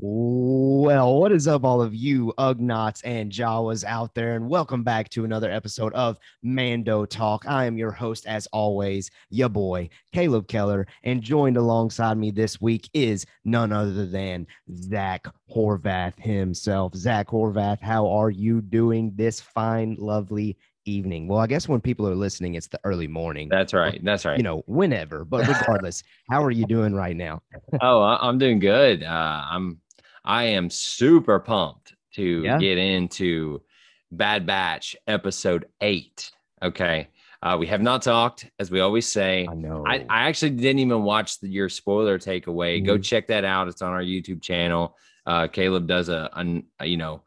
Well, what is up, all of you Ugnaughts and Jawas out there, and welcome back to another episode of Mando Talk. I am your host, as always, your boy Caleb Keller, and joined alongside me this week is none other than Zach Horvath himself. Zach Horvath, how are you doing this fine, lovely evening? Well, I guess when people are listening, it's the early morning. That's right. That's right. You know, whenever, but regardless, how are you doing right now? oh, I- I'm doing good. Uh, I'm I am super pumped to Yeah? get into Bad Batch episode eight. Okay. Uh, we have not talked, as we always say. I know. I, I actually didn't even watch the, your spoiler takeaway. Go Mhm. check that out. It's on our YouTube channel. Uh, Caleb does a, a, a, you know,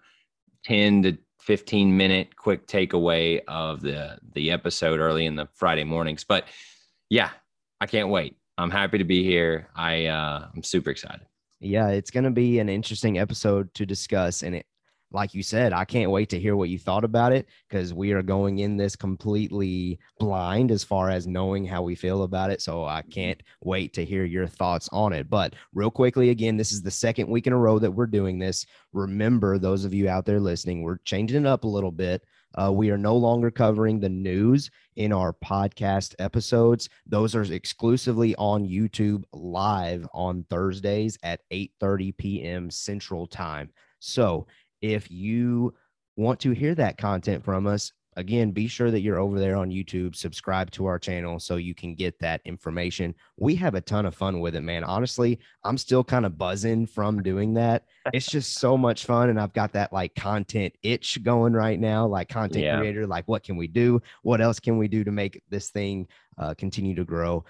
10 to 15 minute quick takeaway of the the episode early in the Friday mornings. But yeah, I can't wait. I'm happy to be here. I uh, I'm super excited. Yeah, it's going to be an interesting episode to discuss. And it, like you said, I can't wait to hear what you thought about it because we are going in this completely blind as far as knowing how we feel about it. So I mm-hmm. can't wait to hear your thoughts on it. But real quickly, again, this is the second week in a row that we're doing this. Remember, those of you out there listening, we're changing it up a little bit. Uh, we are no longer covering the news in our podcast episodes. Those are exclusively on YouTube live on Thursdays at 8:30 p.m. Central Time. So, if you want to hear that content from us, again, be sure that you're over there on YouTube, subscribe to our channel so you can get that information. We have a ton of fun with it, man. Honestly, I'm still kind of buzzing from doing that. It's just so much fun and I've got that like content itch going right now, like content Yeah. creator, like what can we do? What else can we do to make this thing uh, continue to grow?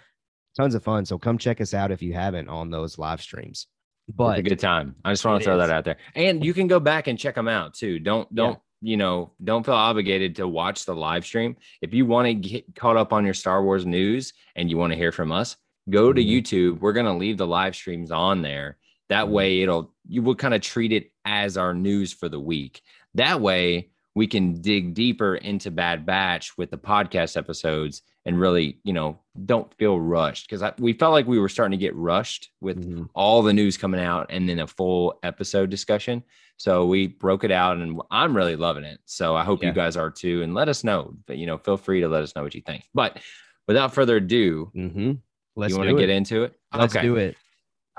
Tons of fun. So come check us out if you haven't on those live streams. It's a But good time. I just want to throw is. that out there. And you can go back and check them out too. Don't, don't Yeah. You know don't feel obligated to watch the live stream. If you want to get caught up on your Star Wars news and you want to hear from us, go to Mhm. YouTube. We're gonna leave the live streams on there. That Mhm. way it'll you will kind of treat it as our news for the week. That way we can dig deeper into Bad Batch with the podcast episodes and really, you know, don't feel rushed because we felt like we were starting to get rushed with Mhm. all the news coming out and then a full episode discussion. So we broke it out and I'm really loving it. So I hope Yeah. you guys are too. And let us know. But you know, feel free to let us know what you think. But without further ado, Mhm. let's you want to get into it? Let's do it.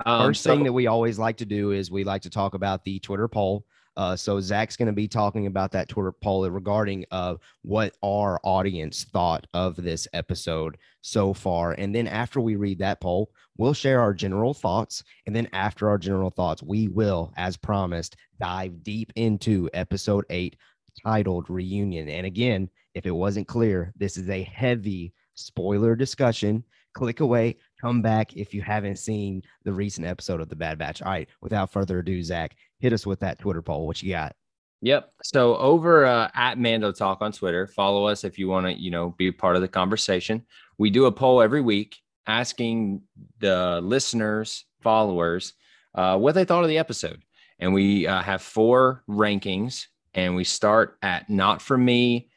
Um, First so- thing that we always like to do is we like to talk about the Twitter poll. Uh, so Zach's going to be talking about that Twitter poll regarding uh, what our audience thought of this episode so far, and then after we read that poll, we'll share our general thoughts, and then after our general thoughts, we will, as promised, dive deep into episode eight, titled "Reunion." And again, if it wasn't clear, this is a heavy spoiler discussion. Click away, come back if you haven't seen the recent episode of the Bad Batch. All right, without further ado, Zach, hit us with that Twitter poll. What you got? Yep. So over uh, at Mando Talk on Twitter, follow us if you want to, you know, be part of the conversation. We do a poll every week asking the listeners, followers, uh, what they thought of the episode, and we uh, have four rankings, and we start at not for me,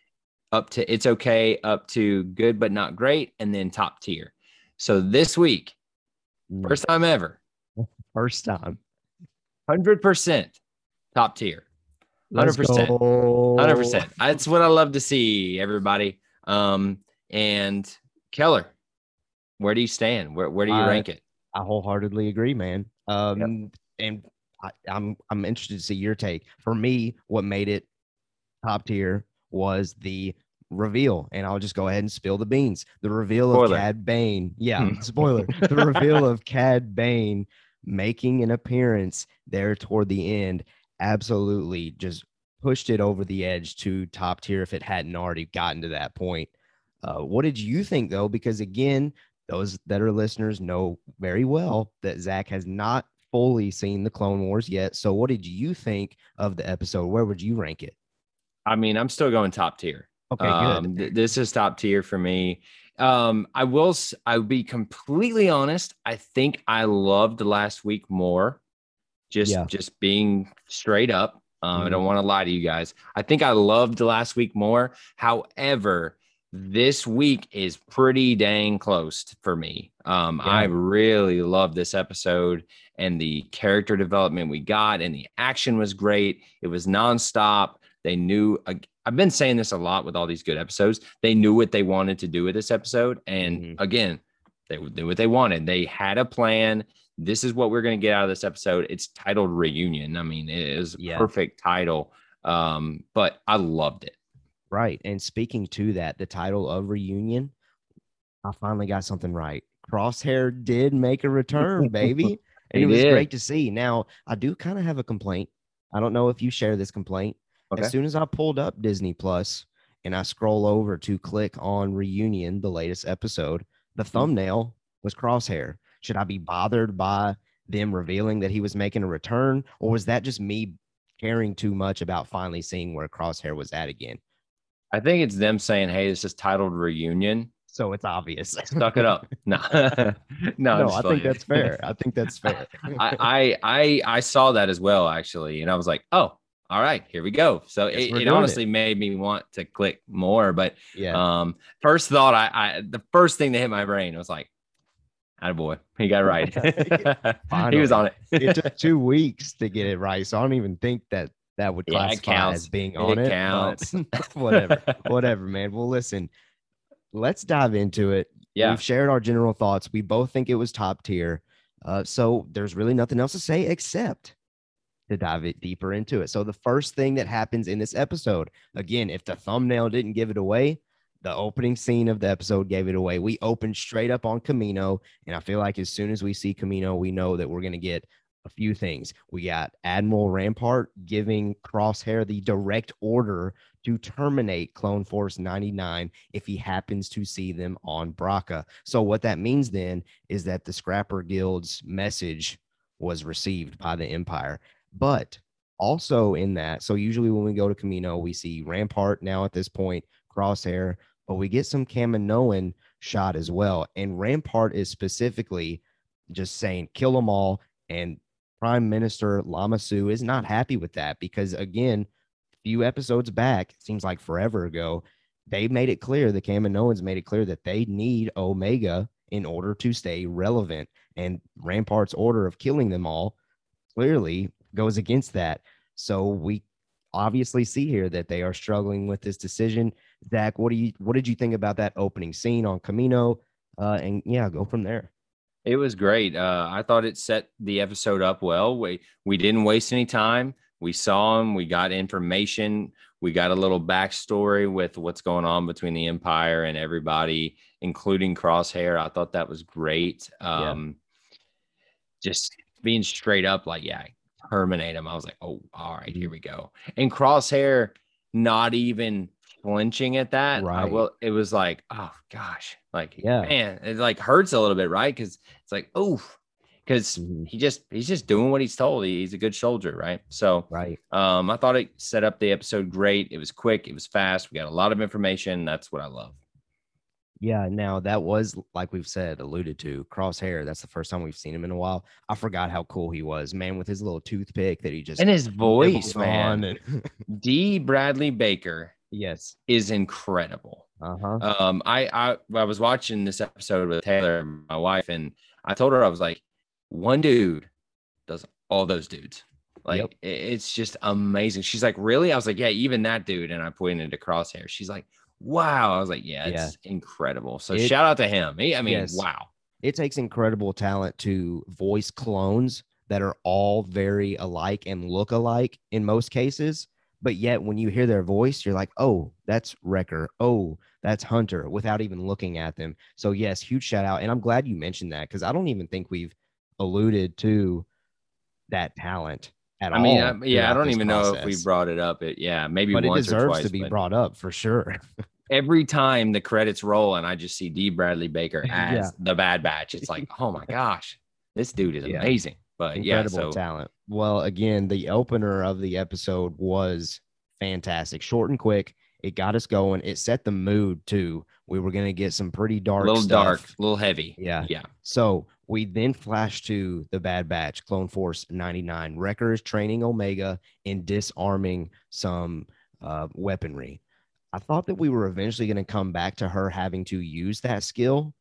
up to it's okay, up to good but not great, and then top tier. So this week, first time ever, First time. Hundred percent top tier. 100%. Hundred percent. That's what I love to see, everybody. Um, and Keller, where do you stand? Where where do you I- rank it? I wholeheartedly agree, man. Um, and I, I'm I'm interested to see your take. For me, what made it top tier was the reveal, and I'll just go ahead and spill the beans. The reveal Spoiler. of Cad Bane. Yeah, Hmm. spoiler. the reveal of Cad Bane making an appearance there toward the end absolutely just pushed it over the edge to top tier if it hadn't already gotten to that point. Uh, what did you think though? Because again, those that are listeners know very well that Zach has not fully seen the Clone Wars yet. So, what did you think of the episode? Where would you rank it? I mean, I'm still going top tier. Okay, good. Um, th- this is top tier for me. Um, I will. I'll be completely honest. I think I loved last week more. Just, Yeah. just being straight up. Um, I Mhm. don't want to lie to you guys. I think I loved last week more. However, this week is pretty dang close for me. Um, Yeah. I really love this episode and the character development we got, and the action was great. It was nonstop. They knew. I've been saying this a lot with all these good episodes. They knew what they wanted to do with this episode, and Mhm. again, they knew what they wanted. They had a plan. This is what we're going to get out of this episode. It's titled Reunion. I mean, it is a Yeah. perfect title. Um, but I loved it. Right. And speaking to that, the title of reunion, I finally got something right. Crosshair did make a return, baby. And He it was did. great to see. Now, I do kind of have a complaint. I don't know if you share this complaint. Okay. As soon as I pulled up Disney Plus and I scroll over to click on Reunion, the latest episode, the Mm-hmm. thumbnail was Crosshair. Should I be bothered by them revealing that he was making a return, or was that just me caring too much about finally seeing where Crosshair was at again? I think it's them saying, "Hey, this is titled Reunion." So it's obvious. Suck it up. No, no, no, I'm think that's fair. I think that's fair. I, I I I saw that as well actually, and I was like, "Oh, all right, here we go." So it, it doing it. honestly made me want to click more. But yeah. um, first thought, I, I the first thing that hit my brain was like, boy, he got it right. he was on it. it took two weeks to get it right. So I don't even think that that would Yeah, classify counts. as being It on it. but counts. whatever. Whatever, man. Well, listen, let's dive into it. yeah, We've shared our general thoughts. We both think it was top tier. Uh, so there's really nothing else to say except to dive it deeper into it. So the first thing that happens in this episode, again, if the thumbnail didn't give it away, the opening scene of the episode gave it away. We open straight up on Kamino, and I feel like as soon as we see Kamino, we know that we're going to get a few things. We got Admiral Rampart giving Crosshair the direct order to terminate Clone Force 99 if he happens to see them on Bracca. So what that means then is that the Scrapper Guild's message was received by the Empire. But also in that, so usually when we go to Kamino, we see Rampart now at this point, Crosshair, but we get some Kaminoan shot as well. And Rampart is specifically just saying, kill them all. And Prime Minister Lama Su is not happy with that because, again, a few episodes back, seems like forever ago, they made it clear, the Kaminoans made it clear that they need Omega in order to stay relevant. And Rampart's order of killing them all clearly goes against that. So we obviously see here that they are struggling with this decision. Zach, what do you what did you think about that opening scene on Kamino? Uh, and yeah, go from there. It was great. Uh, I thought it set the episode up well. We we didn't waste any time. We saw him. We got information. We got a little backstory with what's going on between the Empire and everybody, including Crosshair. I thought that was great. Yeah. Um, Just being straight up, like, yeah, terminate him. I was like, oh, all right, here we go. And Crosshair, not even flinching at that. I Right. will. It was like, oh gosh, like, Yeah. man, it like hurts a little bit, right? Because it's like, oh, because Mhm. he just he's just doing what he's told. He- He's a good soldier, right? So, Right. um, I thought it set up the episode great. It was quick. It was fast. We got a lot of information. That's what I love. Yeah, now that was like we've said, alluded to crosshair. That's the first time we've seen him in a while. I forgot how cool he was, man, with his little toothpick that he just And his voice, man. and- D. Bradley Baker yes. is incredible. Uh-huh. Um, I, I I was watching this episode with Taylor, my wife, and I told her I was like, one dude does all those dudes. Like Yep. it's just amazing. She's like, really? I was like, yeah, even that dude. And I pointed to Crosshair. She's like, wow. I was like, yeah, Yeah. it's incredible. So It- shout out to him. He, I mean, Yes. wow. It takes incredible talent to voice clones that are all very alike and look alike in most cases. But yet, when you hear their voice, you're like, oh, that's Wrecker. Oh, that's Hunter without even looking at them. So, yes, huge shout out. And I'm glad you mentioned that because I don't even think we've alluded to that talent at I all. mean, I, yeah, I don't even know if we brought it up. It, yeah, maybe but it once or deserves twice. to be brought up for sure. every time the credits roll and I just see D. Bradley Baker as Yeah. the Bad Batch, it's like, oh my gosh, this dude is Yeah. amazing. But yeah, incredible so talent. Well, again, the opener of the episode was fantastic, short and quick. It got us going. It set the mood too. We were gonna get some pretty a dark, little dark, a little heavy. Yeah. Yeah. So we then flash to the Bad Batch, Clone Force 99. Wrecker is training Omega in disarming some uh, weaponry. I thought that we were eventually going to come back to her having to use that skill.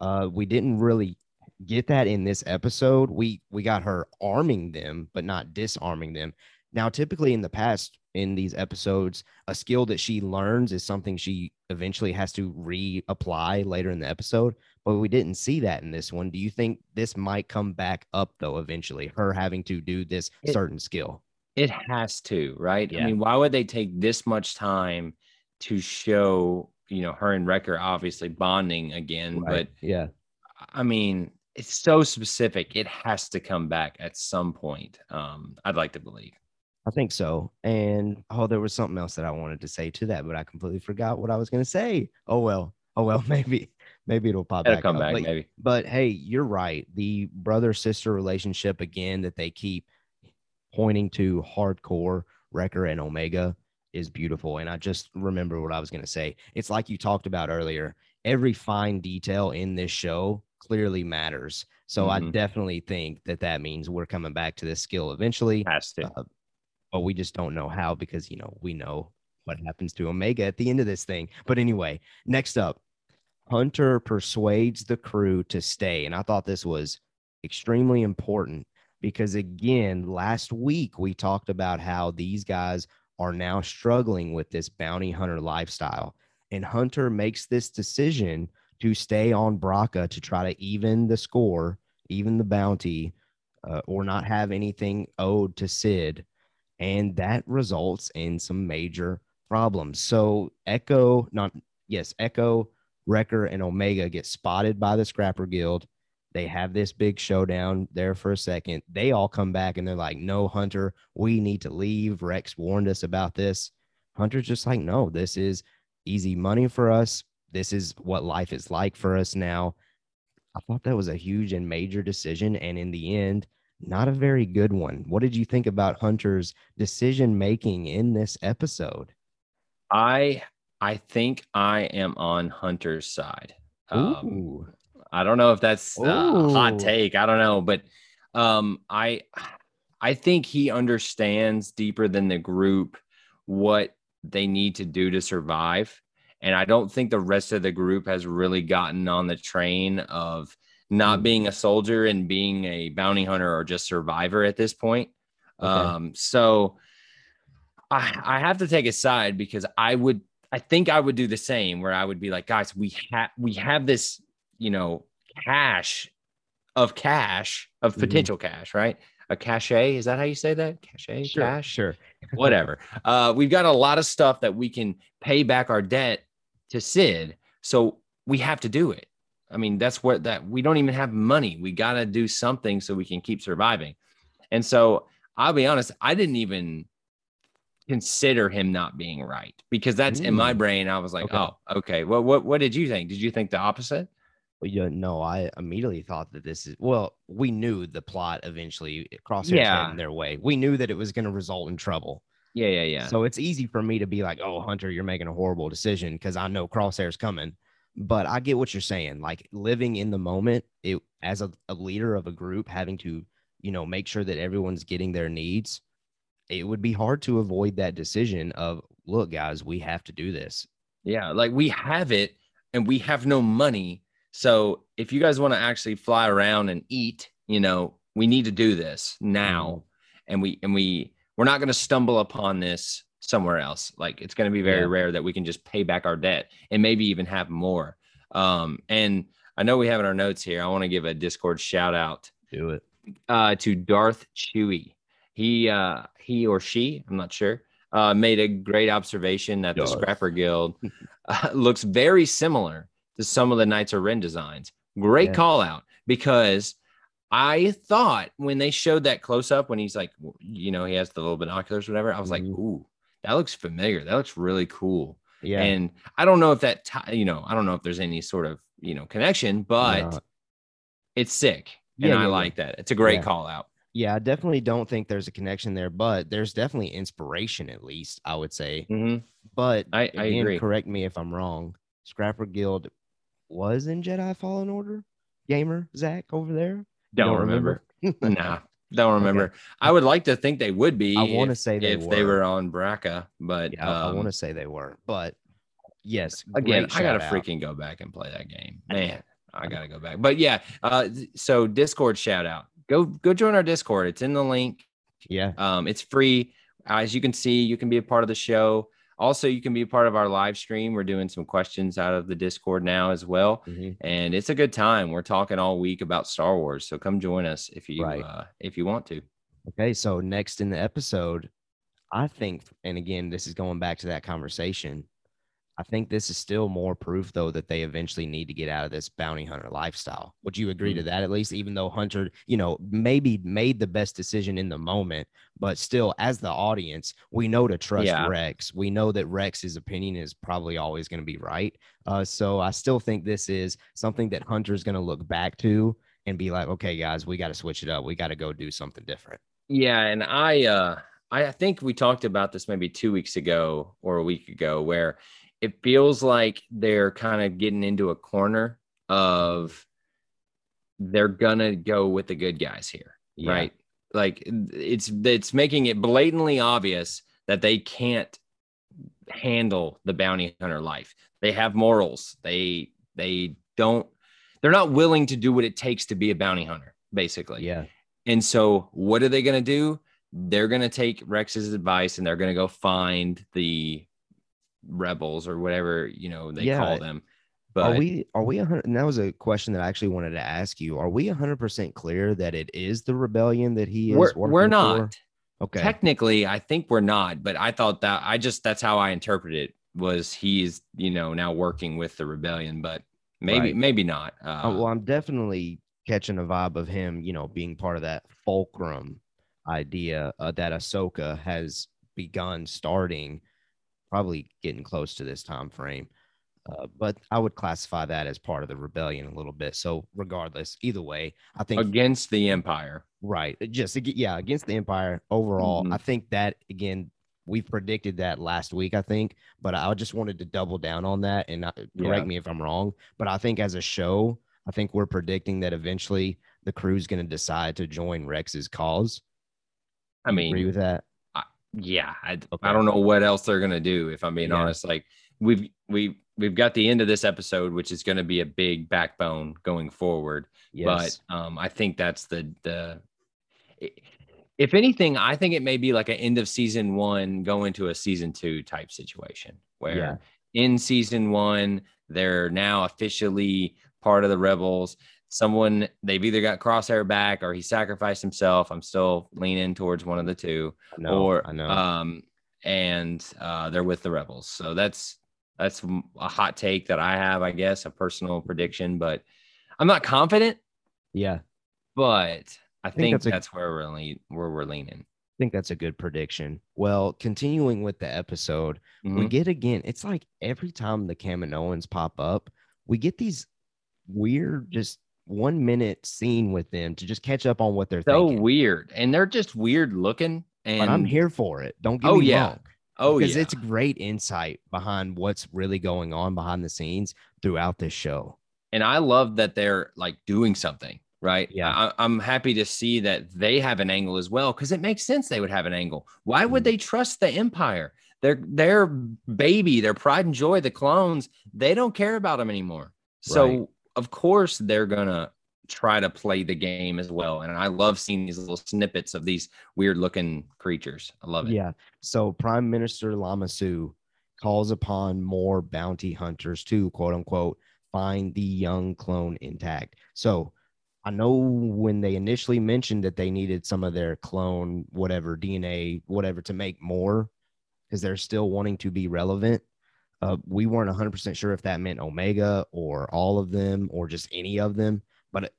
Uh, we didn't really get that in this episode. We we got her arming them, but not disarming them. Now, typically in the past, in these episodes, a skill that she learns is something she eventually has to reapply later in the episode. But we didn't see that in this one. Do you think this might come back up though eventually? Her having to do this It- certain skill. It has to, right? Yeah. I mean, why would they take this much time to show, you know, her and Wrecker obviously bonding again? But yeah, I mean, it's so specific. It has to come back at some point. Um, I'd like to believe. I think so. And oh, there was something else that I wanted to say to that, but I completely forgot what I was going to say. Oh well. Oh well. Maybe maybe it'll pop It'll back. come up. back, But- maybe. But hey, you're right. The brother sister relationship again that they keep pointing to hardcore Wrecker and Omega is beautiful. And I just remember what I was going to say. It's like you talked about earlier. Every fine detail in this show clearly matters. So I Mhm. definitely think that that means we're coming back to this skill eventually. Has to. Uh, but we just don't know how because you know we know what happens to Omega at the end of this thing. But anyway, next up, Hunter persuades the crew to stay, and I thought this was extremely important because again, last week we talked about how these guys are now struggling with this bounty hunter lifestyle, and Hunter makes this decision to stay on Bracca to try to even the score, even the bounty, uh, or not have anything owed to Cid and that results in some major problems. So Echo, not yes, Echo, Wrecker, and Omega get spotted by the Scrapper Guild. They have this big showdown there for a second. They all come back and they're like, "No, Hunter, we need to leave." Rex warned us about this. Hunter's just like, "No, this is easy money for us. This is what life is like for us now." I thought that was a huge and major decision, and in the end, not a very good one. What did you think about Hunter's decision making in this episode? I I think I am on Hunter's side. Um, I don't know if that's uh, a hot take. I don't know, but um, I I think he understands deeper than the group what they need to do to survive, and I don't think the rest of the group has really gotten on the train of not Mm. being a soldier and being a bounty hunter or just survivor at this point. Okay. Um, so I I have to take a side because I would I think I would do the same where I would be like, guys, we have we have this, you know, cash of cash of Mhm. potential cash, right? A cache, is that how you say that? Cache, sure, cash, sure. whatever. Uh, we've got a lot of stuff that we can pay back our debt to Cid, so we have to do it. I mean, that's what that we don't even have money. We got to do something so we can keep surviving. And so I'll be honest, I didn't even consider him not being right because that's in my Mm. brain. I was like, Okay. oh, okay. Well, what what did you think? Did you think the opposite? Well, yeah, no, I immediately thought that this is well, we knew the plot eventually crosshairs Yeah. their way. We knew that it was going to result in trouble. Yeah, yeah, yeah. So it's easy for me to be like, "Oh, Hunter, you're making a horrible decision" because I know Crosshair's coming. But I get what you're saying. Like living in the moment, it as a, a leader of a group, having to, you know, make sure that everyone's getting their needs. It would be hard to avoid that decision of, look, guys, we have to do this. Yeah, like we have it and we have no money. So if you guys want to actually fly around and eat, you know, we need to do this now. And we and we we're not going to stumble upon this somewhere else. Like it's going to be very Yeah. rare that we can just pay back our debt and maybe even have more. Um and I know we have in our notes here. I want to give a Discord shout out Do it. uh, to Darth Chewy. He uh, he or she, I'm not sure, uh, made a great observation that the. Scrapper Guild uh, looks very similar to some of the Knights of Ren designs. Great Yeah. call out because I thought when they showed that close up, when he's like, you know, he has the little binoculars, whatever, I was like, Mhm. ooh, that looks familiar. That looks really cool. Yeah. And I don't know if that, ti- you know, I don't know if there's any sort of, you know, connection, but it's sick. And Yeah, I like that. It's a great call out. Yeah, I definitely don't think there's a connection there, but there's definitely inspiration, at least, I would say. hmm But I- I again, agree. correct me if I'm wrong. Scrapper Guild was in Jedi Fallen Order. Gamer Zach over there. Don't, Don't remember. nah, don't remember. I would like to think they would be. I wanna if- say they if they were. were on Bracca, but Yeah, I, um, want to say they were, but yes, Again, I gotta out. freaking go back and play that game, man. I gotta go back. But yeah, uh, so Discord shout out. Go go join our Discord. It's in the link. yeah. Um, it's free. As you can see, you can be a part of the show. Also, you can be a part of our live stream. We're doing some questions out of the Discord now as well, mhm. and it's a good time. We're talking all week about Star Wars, so come join us if you Right. uh, if you want to. Okay, so next in the episode, I think, and again, this is going back to that conversation. I think this is still more proof, though, that they eventually need to get out of this bounty hunter lifestyle. Would you agree to Mm. that at least? Even though Hunter, you know, maybe made the best decision in the moment, but still, as the audience, we know to trust Yeah. Rex. We know that Rex's opinion is probably always going to be right. Uh, so I still think this is something that Hunter's going to look back to and be like, okay, guys, we got to switch it up. We got to go do something different. Yeah, and I uh I think we talked about this maybe 2 weeks ago or a week ago where it feels like they're kind of getting into a corner of they're to go with the good guys here, Yeah. right? Like it's it's making it blatantly obvious that they can't handle the bounty hunter life. They have morals. They they don't they're not willing to do what it takes to be a bounty hunter, basically. Yeah. And so, what are they to do? They're to take Rex's advice and they're to go find the rebels or whatever you know they Yeah. call them. But are we are we a hundred and that was a question that I actually wanted to ask you. Are we hundred percent clear that it is the rebellion that he is we're, we're for? not Okay. technically. I think we're not, but I thought that I just that's how I interpret it was he's you know now working with the rebellion, but maybe Right. maybe not. Uh, Uh, well, I'm definitely catching a vibe of him, you know, being part of that fulcrum idea uh, that Ahsoka has begun starting, probably getting close to this time frame. Uh, but I would classify that as part of the rebellion a little bit. So, regardless, either way, I think against the Empire. Right. Just yeah, against the Empire overall. Mhm. I think that again, we predicted that last week, I think, but I just wanted to double down on that and not, correct Yeah. me if I'm wrong. But I think as a show, I think we're predicting that eventually the crew's going to decide to join Rex's cause. I mean, agree with that? Yeah I, Okay. I don't know what else they're gonna do if i'm being Yeah. honest like we've we we've got the end of this episode which is going to be a big backbone going forward Yes. but um i think that's the the if anything i think it may be like an end of season one go into a season two type situation where Yeah. in season one they're now officially part of the rebels someone they've either got crosshair back or he sacrificed himself i'm still leaning towards one of the two I know. or I know. um and uh they're with the rebels so that's that's a hot take that i have i guess a personal prediction but i'm not confident yeah. but i think, that's that's, a- where we're lean, where we're leaning I think that's a good prediction. Well, continuing with the episode, we Mhm. get again it's like every time the kaminoans pop up we get these weird just one minute scene with them to just catch up on what they're so thinking weird and they're just weird looking and but i'm here for it don't get Oh, me yeah. wrong oh because yeah it's great insight behind what's really going on behind the scenes throughout this show and I love that they're like doing something, right? Yeah. I, I'm happy to see that they have an angle as well because it makes sense they would have an angle. Why would Mhm. they trust the Empire? Their their baby, their pride and joy, the clones, they don't care about them anymore. So Right. Of course they're gonna try to play the game as well. And I love seeing these little snippets of these weird looking creatures. I love it. yeah so prime minister Lama Su calls upon more bounty hunters to quote unquote find the young clone intact so I know when they initially mentioned that they needed some of their clone, whatever DNA, whatever to make more, because they're still wanting to be relevant. Uh, we weren't 100% sure if that meant Omega or all of them or just any of them. But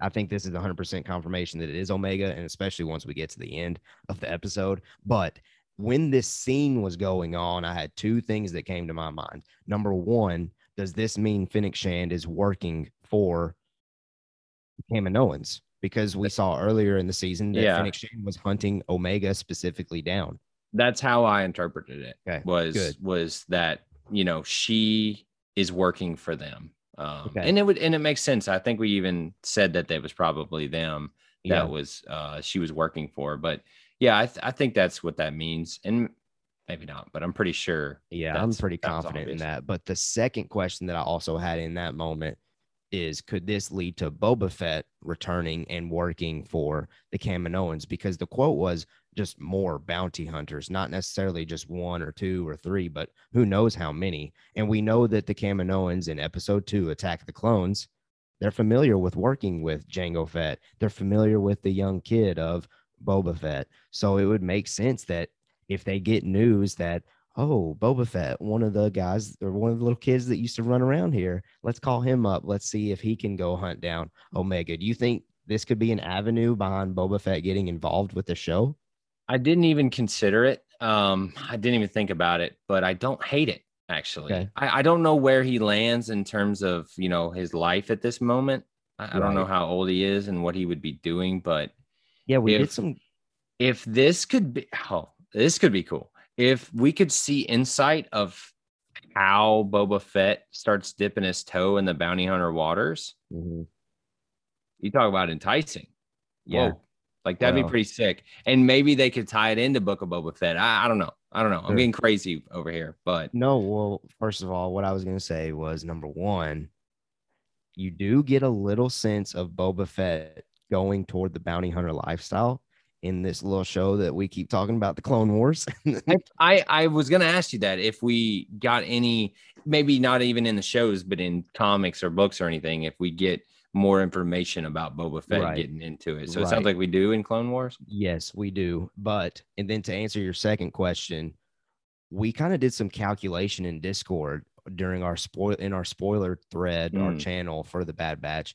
I think this is 100% confirmation that it is Omega, and especially once we get to the end of the episode. But when this scene was going on, I had two things that came to my mind. Number one, does this mean Fennec Shand is working for Kaminoans? Because we saw earlier in the season that Yeah. Fennec Shand was hunting Omega specifically down. That's how I interpreted it. Okay, Was good. was that you know she is working for them. Um, Okay. and it would and it makes sense. I think we even said that that was probably them that Yeah. was uh she was working for. But yeah, I, th- I think that's what that means. And maybe not, but I'm pretty sure. Yeah, I'm pretty confident in that. But the second question that I also had in that moment is could this lead to Boba Fett returning and working for the Kaminoans? Because the quote was just more bounty hunters, not necessarily just one or two or three, but who knows how many. And we know that the Kaminoans in episode two, Attack the Clones, they're familiar with working with Jango Fett. They're familiar with the young kid of Boba Fett. So it would make sense that if they get news that oh, Boba Fett, one of the guys or one of the little kids that used to run around here. Let's call him up. Let's see if he can go hunt down Omega. Do you think this could be an avenue behind Boba Fett getting involved with the show? I didn't even consider it. Um, I didn't even think about it, but I don't hate it actually. Okay. I, I don't know where he lands in terms of you know his life at this moment. I, I don't know how old he is and what he would be doing, but Yeah, we did If- some. if this could be oh, this could be cool. If we could see insight of how Boba Fett starts dipping his toe in the bounty hunter waters, Mhm. you talk about enticing. Yeah, Whoa. Like that'd be pretty sick. And maybe they could tie it into Book of Boba Fett. I, I don't know. I don't know. I'm being crazy over here, but No, well, first of all, what I was to say was number one, you do get a little sense of Boba Fett going toward the bounty hunter lifestyle in this little show that we keep talking about, the Clone Wars. I, I I was gonna ask you that if we got any, maybe not even in the shows, but in comics or books or anything, if we get more information about Boba Fett Right. getting into it. So it sounds like we do in Clone Wars. Yes, we do. But and then to answer your second question, we kind of did some calculation in Discord during our spoil in our spoiler thread, our Mm. channel for the Bad Batch.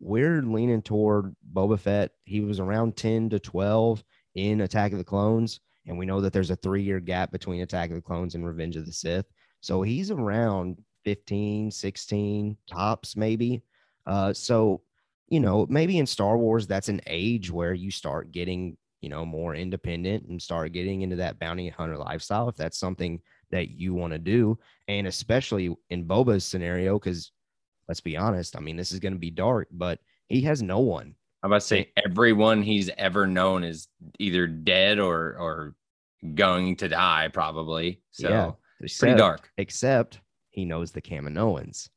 We're leaning toward Boba Fett. He was around 10 to 12 in Attack of the Clones. And we know that there's a three year gap between Attack of the Clones and Revenge of the Sith. So he's around 15, 16 tops, maybe. Uh, so, you know, maybe in Star Wars, that's an age where you start getting, you know, more independent and start getting into that bounty hunter lifestyle if that's something that you want to do. And especially in Boba's scenario, because let's be honest, I mean, this is going to be dark, but he has no one. I'm about to say everyone he's ever known is either dead or or going to die, probably. So Yeah, it's pretty dark. except he knows the Kaminoans.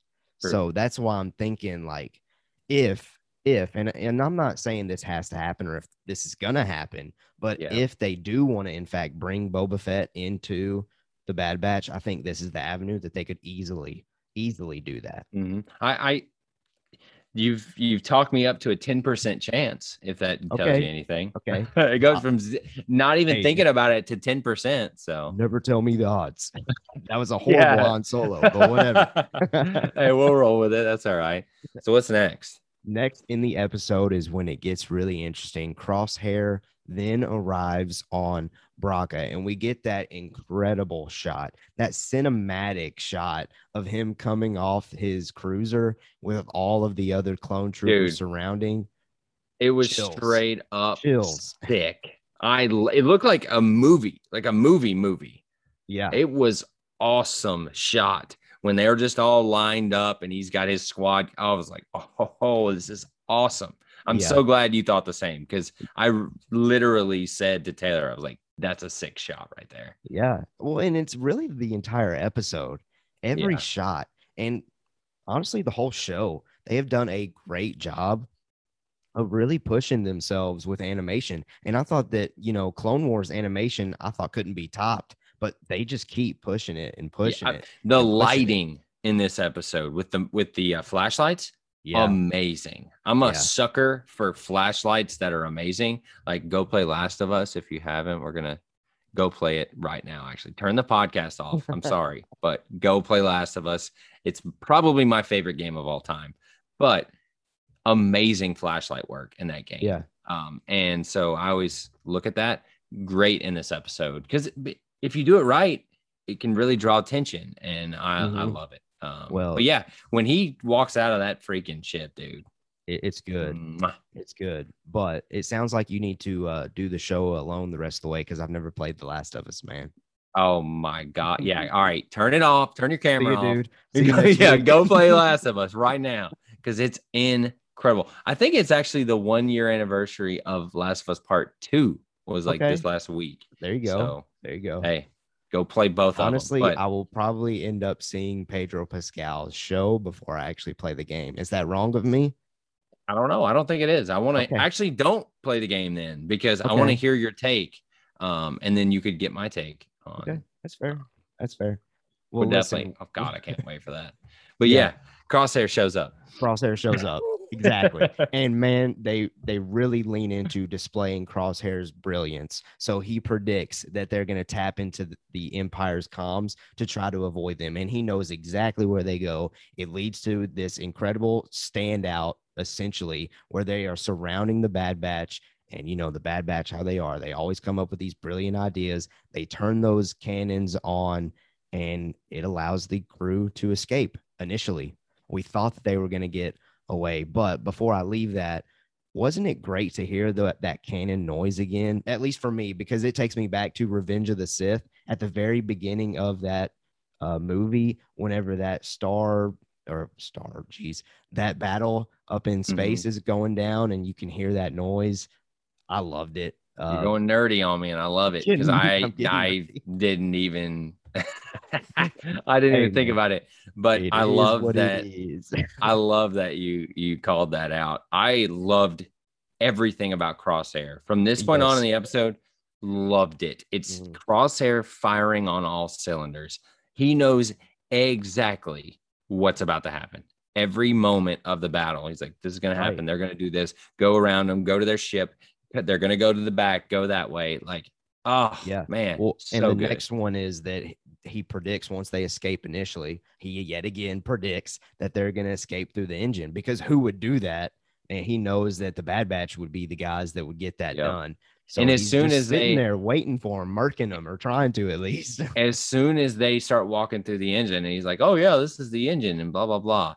So that's why I'm thinking like if if and and I'm not saying this has to happen or if this is gonna happen, but Yeah. if they do want to in fact bring Boba Fett into the Bad Batch, I think this is the avenue that they could easily easily do that. Mhm. I, I you've you've talked me up to a 10% chance if that tells Okay. you anything. Okay. it goes Uh, from z- not even hey. thinking about it to 10%. So Never tell me the odds. that was a horrible Yeah. Han Solo, but whatever. hey, we'll roll with it. That's all right. So what's next? Next in the episode is when it gets really interesting. Crosshair then arrives on Bracca, and we get that incredible shot, that cinematic shot of him coming off his cruiser with all of the other clone troopers Dude. surrounding. It was Chills. straight up Chills. sick. I it looked like a movie, like a movie movie. Yeah. It was awesome shot when they were just all lined up and he's got his squad. I was like, oh, this is awesome. I'm Yeah. so glad you thought the same because I literally said to Taylor, I was like, that's a sick shot right there. Yeah. Well, and it's really the entire episode, every Yeah. shot, and honestly, the whole show. They have done a great job of really pushing themselves with animation. And I thought that, you know, Clone Wars animation, I thought couldn't be topped, but they just keep pushing it and pushing I- it. The pushing it. lighting in this episode with the with the uh, flashlights, Yeah. amazing. I'm a Yeah. sucker for flashlights that are amazing. Like go play Last of Us if you haven't. We're gonna go play it right now. Actually, turn the podcast off. I'm sorry, but go play Last of Us. It's probably my favorite game of all time. But amazing flashlight work in that game. yeah. Um, and so I always look at that great in this episode because if you do it right, it can really draw attention, and I, I Mhm. love it. Um, Well- but yeah, when he walks out of that freaking ship, dude, It, it's good. mwah. It's good. But it sounds like you need to uh, do the show alone the rest of the way because I've never played The Last of Us, man. Oh my god, yeah. All right, turn it off. Turn your camera you, off. dude. See you next yeah, go play Last of Us right now because it's incredible. I think it's actually the one year anniversary of Last of Us Part Two was like Okay. this last week. There you go. So there you go. hey, go play both Honestly, of them. I will probably end up seeing Pedro Pascal's show before I actually play the game. Is that wrong of me? I don't know. I don't think it is. I want to Okay. actually don't play the game then because I want to hear your take. Um, and then you could get my take on. Okay, that's fair. That's fair. Well, definitely. Oh God, I can't wait for that. But Yeah. yeah, Crosshair shows up. Crosshair shows up. Exactly. And man, they they really lean into displaying Crosshair's brilliance. So he predicts that they're going to tap into the, the Empire's comms to try to avoid them, and he knows exactly where they go. It leads to this incredible standout, essentially, where they are surrounding the Bad Batch. And you know the Bad Batch, how they are. They always come up with these brilliant ideas. They turn those cannons on, and it allows the crew to escape. Initially, we thought that they were going to get away. But before I leave that, wasn't it great to hear the, that cannon noise again? At least for me, because it takes me back to Revenge of the Sith at the very beginning of that uh, movie. Whenever that star or star, geez, that battle up in space is going down, and you can hear that noise. I loved it. You're Uh, going nerdy on me, and I love it because I I nerdy. didn't even I didn't Hey, even think man. about it. But it I love that. I love that you you called that out. I loved everything about Crosshair from this point on in the episode. Loved it. It's Mhm. Crosshair firing on all cylinders. He knows exactly what's about to happen. Every moment of the battle, he's like, "This is going to happen. They're going to do this. Go around them. Go to their ship. They're going to go to the back. Go that way." Like, oh Yeah. man, Well, so and the good. next one is that he- predicts once they escape initially, he yet again predicts that they're going to escape through the engine because who would do that? And he knows that the Bad Batch would be the guys that would get that Yep. done. So And as soon as sitting they- there waiting for him, murking them or trying to at least. as soon as they start walking through the engine, and he's like, "Oh yeah, this is the engine," and blah blah blah.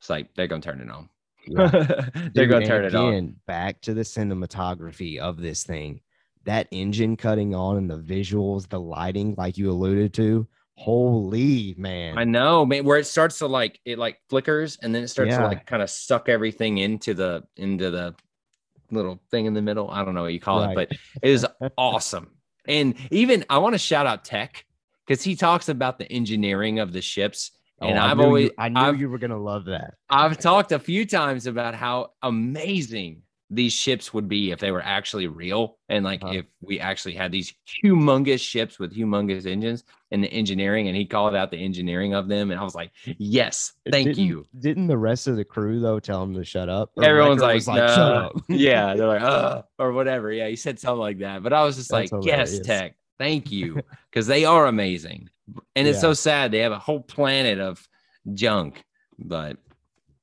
It's like they're gonna turn it on. they're Dude, gonna turn it on. Back to the cinematography of this thing. That engine cutting on and the visuals, the lighting, like you alluded to. Holy man. I know, man. Where it starts to like it like flickers, and then it starts to like kind of suck everything into the into the little thing in the middle. I don't know what you call Right. it, but it is awesome. And even I want to shout out Tech because he talks about the engineering of the ships. Oh, and Oh, I I've knew you- always I knew I've- you were gonna love that. I've talked a few times about how amazing these ships would be if they were actually real and like Uh-huh. if we actually had these humongous ships with humongous engines and the engineering and he called out the engineering of them and I was like, "Yes, thank Didn't- you." Didn't the rest of the crew though tell him to shut up? Or Everyone's Wrecker like, was shut up. yeah, they're like, "Uh," or whatever. Yeah, he said something like that. But I was just That's like, "Yes. Tech. Thank you." Cuz they are amazing. And it's Yeah. so sad they have a whole planet of junk. But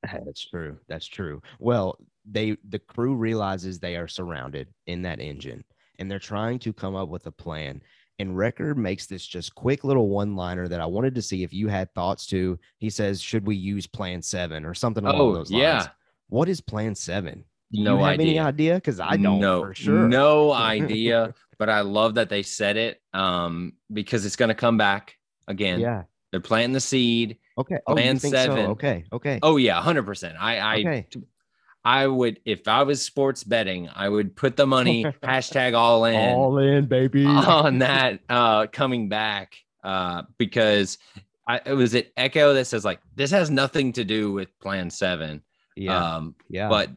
That's true. That's true. Well, they the crew realizes they are surrounded in that engine and they're trying to come up with a plan. And Wrecker makes this just quick little one liner that I wanted to see if you had thoughts to. He says, Should we use plan seven or something along oh, those lines? yeah. What is plan seven? Do No you have any idea. idea? Because I don't know for sure. No idea, but I love that they said it um, because it's going to come back again. Yeah. They're planting the seed. Okay. Oh, Plan think so? seven. Okay. Okay. Oh yeah, hundred percent. I I okay. I would if I was sports betting, I would put the money hashtag all in All in, baby. on that uh, coming back uh, because I it was it Echo that says like this has nothing to do with Plan Seven. yeah. Um, yeah. but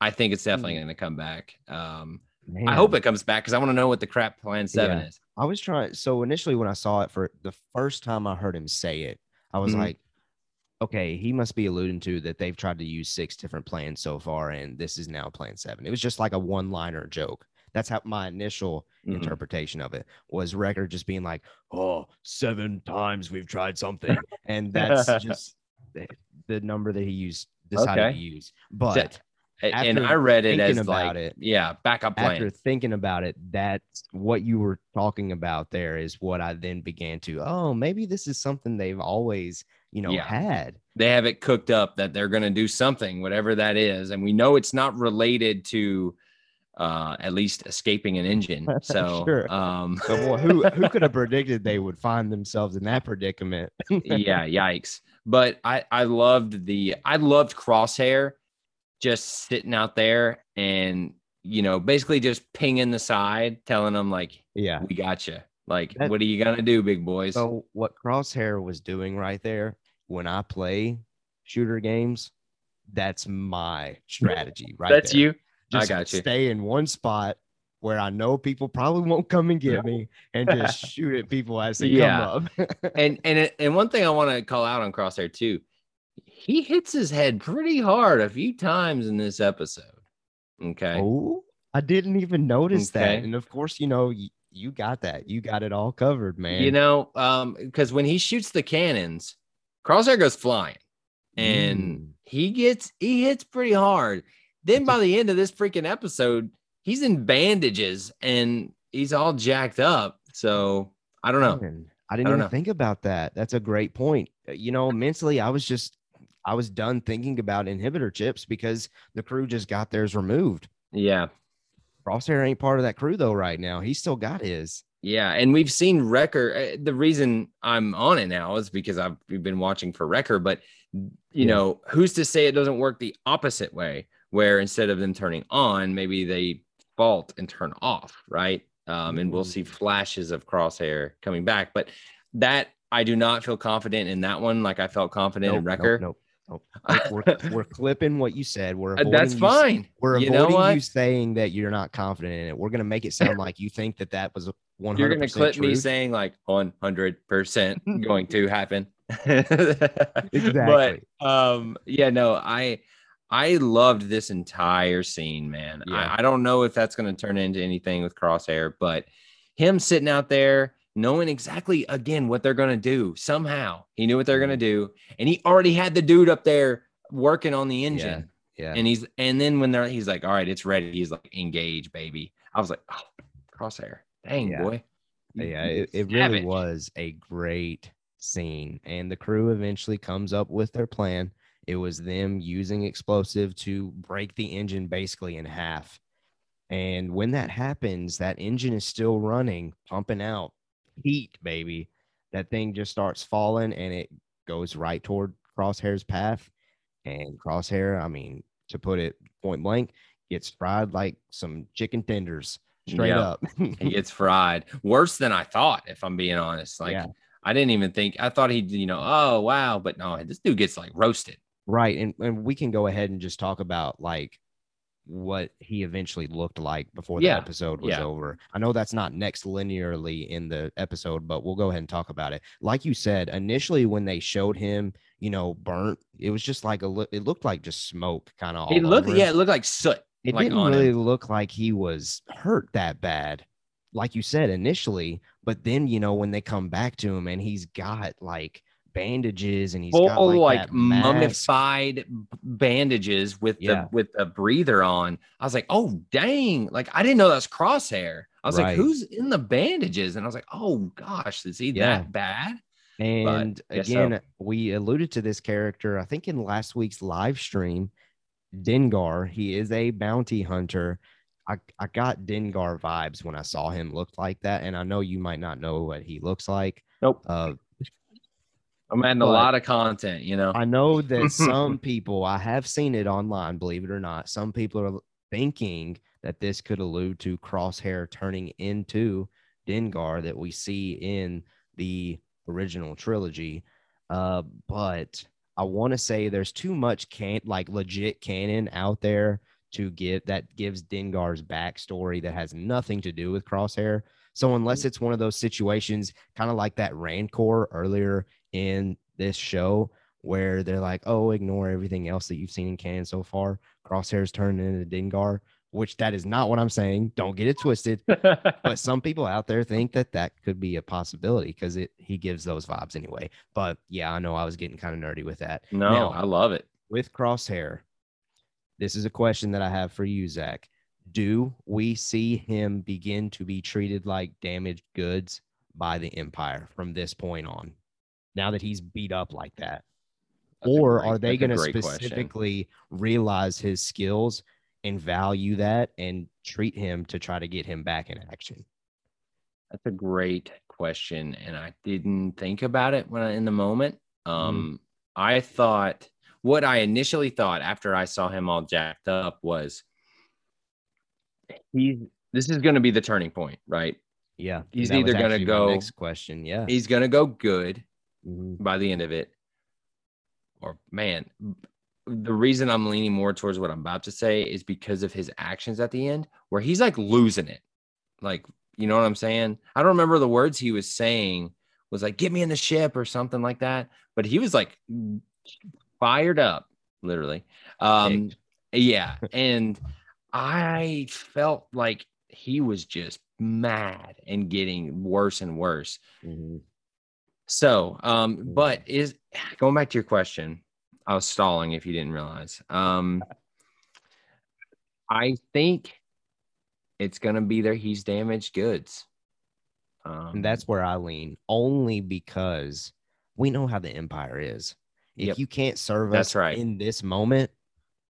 I think it's definitely going to come back. Um, I hope it comes back because I want to know what the crap Plan Seven Yeah. is. I was trying. So initially, when I saw it for the first time, I heard him say it. I was Mhm. like, okay, he must be alluding to that they've tried to use six different plans so far, and this is now plan seven. It was just like a one liner joke. That's how my initial Mhm. interpretation of it was Wrecker just being like, oh, seven times we've tried something. and that's just the, the number that he used decided Okay. to use. But and I read it as about like, it- yeah, backup plan. after thinking about it, that's what you were talking about there is what I then began to, oh, maybe this is something they've always, you know, Yeah. had. they have it cooked up that they're going to do something, whatever that is, and we know it's not related to uh, at least escaping an engine. So, Sure. um, But boy, who who could have predicted they would find themselves in that predicament? yeah, yikes! But I I loved the I loved Crosshair just sitting out there and you know basically just pinging the side, telling them like yeah. we got you. Like, That- what are you gonna do, big boys? So what Crosshair was doing right there when I play shooter games, that's my strategy right That's there. you. I Just got you. Stay in one spot where I know people probably won't come and get me and just shoot at people as they Yeah. come up. and and and one thing I want to call out on Crosshair too, he hits his head pretty hard a few times in this episode. Okay. oh, I didn't even notice that. And of course, you know, you, got that. You got it all covered, man. You know, um, because when he shoots the cannons, Crosshair goes flying, and Mm. he gets he hits pretty hard. Then by the end of this freaking episode, he's in bandages and he's all jacked up. So I don't know. Man, I didn't I even know. think about that. That's a great point. Uh, You know, mentally, I was just, I was done thinking about inhibitor chips because the crew just got theirs removed. Yeah. Crosshair ain't part of that crew though right now. He still got his. Yeah, and we've seen Wrecker. uh, The reason I'm on it now is because I've we've been watching for Wrecker, but you Yeah. know, who's to say it doesn't work the opposite way, where instead of them turning on, maybe they fault and turn off, right? Um, and we'll see Mm. flashes of Crosshair coming back, but that I do not feel confident in that one, like I felt confident in Nope, Wrecker. Nope, nope, We're, we're clipping what you said. We're That's you fine. We're You avoiding you saying that you're not confident in it. We're gonna make it sound like you think that that was a 100. You're gonna clip me saying like 100 percent going to happen. Exactly. But um, yeah, no, I I loved this entire scene, man. Yeah. I, I don't know if that's gonna turn into anything with Crosshair, but him sitting out there knowing exactly again what they're gonna do somehow he knew what they're Mm-hmm. gonna do and he already had the dude up there working on the engine Yeah. and he's and then when they're he's like all right it's ready he's like engage baby i was like oh crosshair dang Yeah. boy Yeah, it, it really was a great scene. And the crew eventually comes up with their plan. It was them using explosive to break the engine basically in half. And when that happens, that engine is still running, pumping out heat, baby. That thing just starts falling and it goes right toward Crosshair's path. And Crosshair, I mean, to put it point blank, gets fried like some chicken tenders straight Yeah. up. he gets fried worse than i thought if i'm being honest like Yeah. i didn't even think i thought he'd you know oh wow but no this dude gets like roasted Right. And, and we can go ahead and just talk about like what he eventually looked like before the Yeah, episode was yeah. over. I know that's not next linearly in the episode, but we'll go ahead and talk about it. Like you said, initially when they showed him, you know, burnt, it was just like a li- it looked like just smoke kind of It looked yeah it looked like soot It like didn't really him. look like he was hurt that bad. Like you said initially, but then you know when they come back to him and he's got like bandages and he's full got like, like, mummified bandages with Yeah. the with the breather on. I was like, oh dang! Like I didn't know that's crosshair. I was like, who's in the bandages? And I was like, oh gosh, is he Yeah. that bad? And so. again, we alluded to this character, I think, in last week's live stream. Dengar, he is a bounty hunter. I, I got Dengar vibes when I saw him look like that. And I know you might not know what he looks like. Nope. Uh, I'm adding a lot of content, you know. I know that some people, I have seen it online, believe it or not, some people are thinking that this could allude to Crosshair turning into Dengar that we see in the original trilogy. Uh, but I want to say there's too much can like legit canon out there to give that gives Dengar's backstory that has nothing to do with Crosshair. So unless it's one of those situations, kind of like that Rancor earlier in this show, where they're like, "Oh, ignore everything else that you've seen in canon so far." Crosshair's turned into Dengar, which that is not what I'm saying. Don't get it twisted. but some people out there think that that could be a possibility because it he gives those vibes anyway. But yeah, I know I was getting kind of nerdy with that. no, Now, I love it. with Crosshair, this is a question that I have for you, Zach. Do we see him begin to be treated like damaged goods by the Empire from this point on? Now that he's beat up like that, That's or great- are they going to great question. specifically realize his skills and value that and treat him to try to get him back in action? That's a great question, and I didn't think about it when I, in the moment. Mm-hmm. Um, I thought what I initially thought after I saw him all jacked up was he's this is going to be the turning point, right? Yeah, He's either gonna go- Next question. Yeah. He's gonna go good Mhm. by the end of it. Or man, the reason I'm leaning more towards what I'm about to say is because of his actions at the end, where he's like losing it. Like, you know what I'm saying? I don't remember the words he was saying. Was like, "Get me in the ship" or something like that. But he was like fired up, literally. Um, yeah, and I felt like he was just mad and getting worse and worse. Mhm. So, um, but is going back to your question, I was stalling if you didn't realize. Um, I think it's gonna be there. He's damaged goods. Um, And that's where I lean, only because we know how the empire is. If Yep. you can't serve That's us right. in this moment,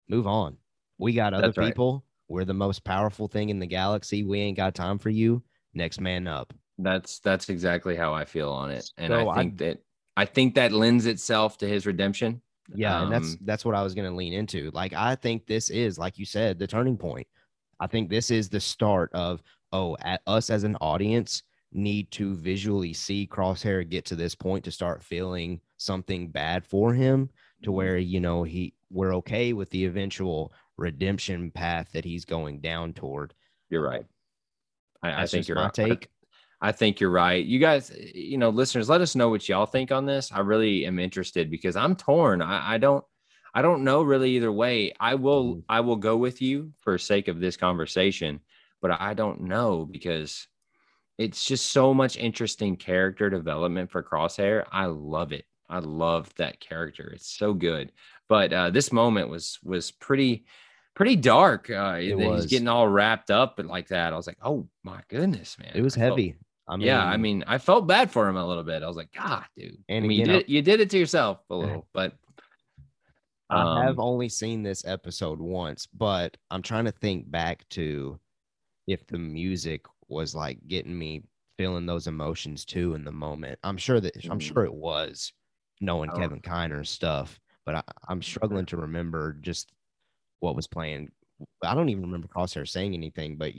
move on. We got other That's right. people. We're the most powerful thing in the galaxy. We ain't got time for you. Next man up. That's that's exactly how I feel on it, and So I I- think that I think that lends itself to his redemption. Yeah, and that's Um, that's what I was going to lean into. Like I think this is like you said the turning point. I think this is the start of oh, at us as an audience need to visually see Crosshair get to this point to start feeling something bad for him to Mm-hmm. where you know he we're okay with the eventual redemption path that he's going down toward. You're right. I, I think just you're my right. take. I think you're right. You guys, you know, listeners, let us know what y'all think on this. I really am interested because I'm torn. I, I don't, I don't know really either way. I will, Mhm. I will go with you for sake of this conversation, but I don't know because it's just so much interesting character development for Crosshair. I love it. I love that character. It's so good. But uh, this moment was was pretty pretty dark. Uh, It was. He's getting all wrapped up and like that. I was like, oh my goodness, man. It was I felt- heavy. I mean, yeah, I mean, I felt bad for him a little bit. I was like, God, dude. And I mean, you did, you did it to yourself a little, but I have um, only seen this episode once, but I'm trying to think back to if the music was like getting me feeling those emotions too in the moment. I'm sure that I'm Mhm. sure it was knowing I Kevin Kiner's stuff, but I, I'm struggling to remember just what was playing. I don't even remember Crosshair saying anything, but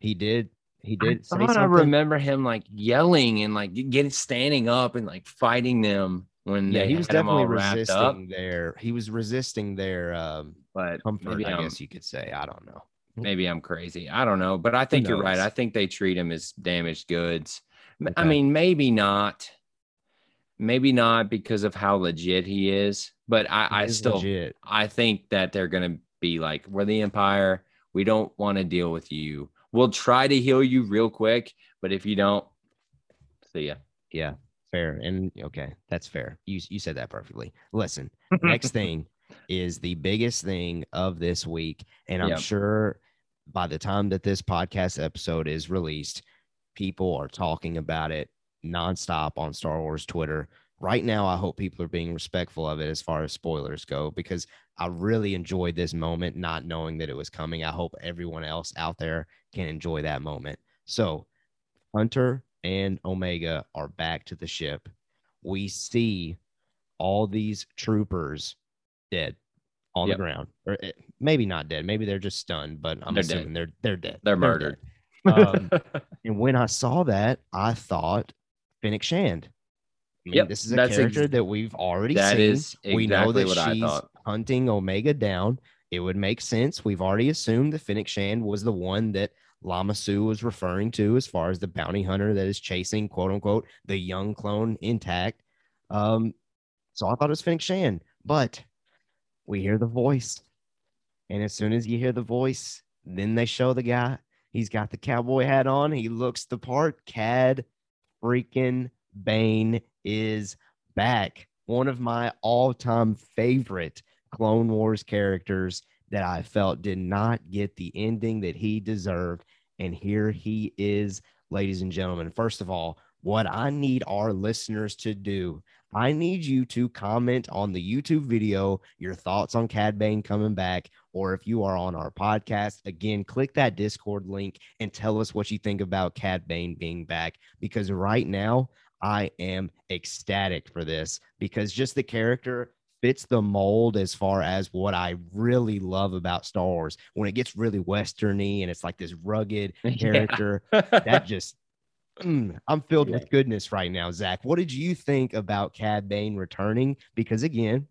he did. He I did thought I remember him like yelling and like getting standing up and like fighting them when yeah, he was had him all definitely resisting their. He was resisting their um, But comfort. maybe I guess you could say. I don't know. maybe I'm crazy. I don't know, but I think you're right. I think they treat him as damaged goods. M- I Okay. mean, maybe not. Maybe not because of how legit he is, but I, I still legit. I think that they're to be like, we're the Empire. We don't want to deal with you. We'll try to heal you real quick, but if you don't, see ya. Yeah, fair. And okay, that's fair. You you said that perfectly. Listen, next thing is the biggest thing of this week, and I'm Yep. sure by the time that this podcast episode is released, people are talking about it nonstop on Star Wars Twitter. Right now, I hope people are being respectful of it as far as spoilers go, because I really enjoyed this moment, not knowing that it was coming. I hope everyone else out there can enjoy that moment. So, Hunter and Omega are back to the ship. We see all these troopers dead on Yep. the ground, or eh, maybe not dead. Maybe they're just stunned, but I'm They're dead. assuming they're they're dead. They're dead. murdered. Um, And when I saw that, I thought Fennec Shand. I mean, Yep, this is a that's ex- character that we've already That seen. is we know that what she's thought. Hunting Omega down. It would make sense. We've already assumed that Fennec Shand was the one that Lama Su was referring to as far as the bounty hunter that is chasing, quote unquote, the young clone intact. Um, so I thought it was Fennec Shand, but we hear the voice. And as soon as you hear the voice, then they show the guy. He's got the cowboy hat on. He looks the part. Cad freaking Bane is back. One of my all time favorite Clone Wars characters that I felt did not get the ending that he deserved. And here he is, ladies and gentlemen. First of all, what I need our listeners to do, I need you to comment on the YouTube video your thoughts on Cad Bane coming back. Or if you are on our podcast, again, click that Discord link and tell us what you think about Cad Bane being back. Because right now, I am ecstatic for this because just the character fits the mold as far as what I really love about Star Wars. When it gets really westerny and it's like this rugged Yeah. character, that just Mm, I'm filled Yeah. with goodness right now, Zach. What did you think about Cad Bane returning? Because again,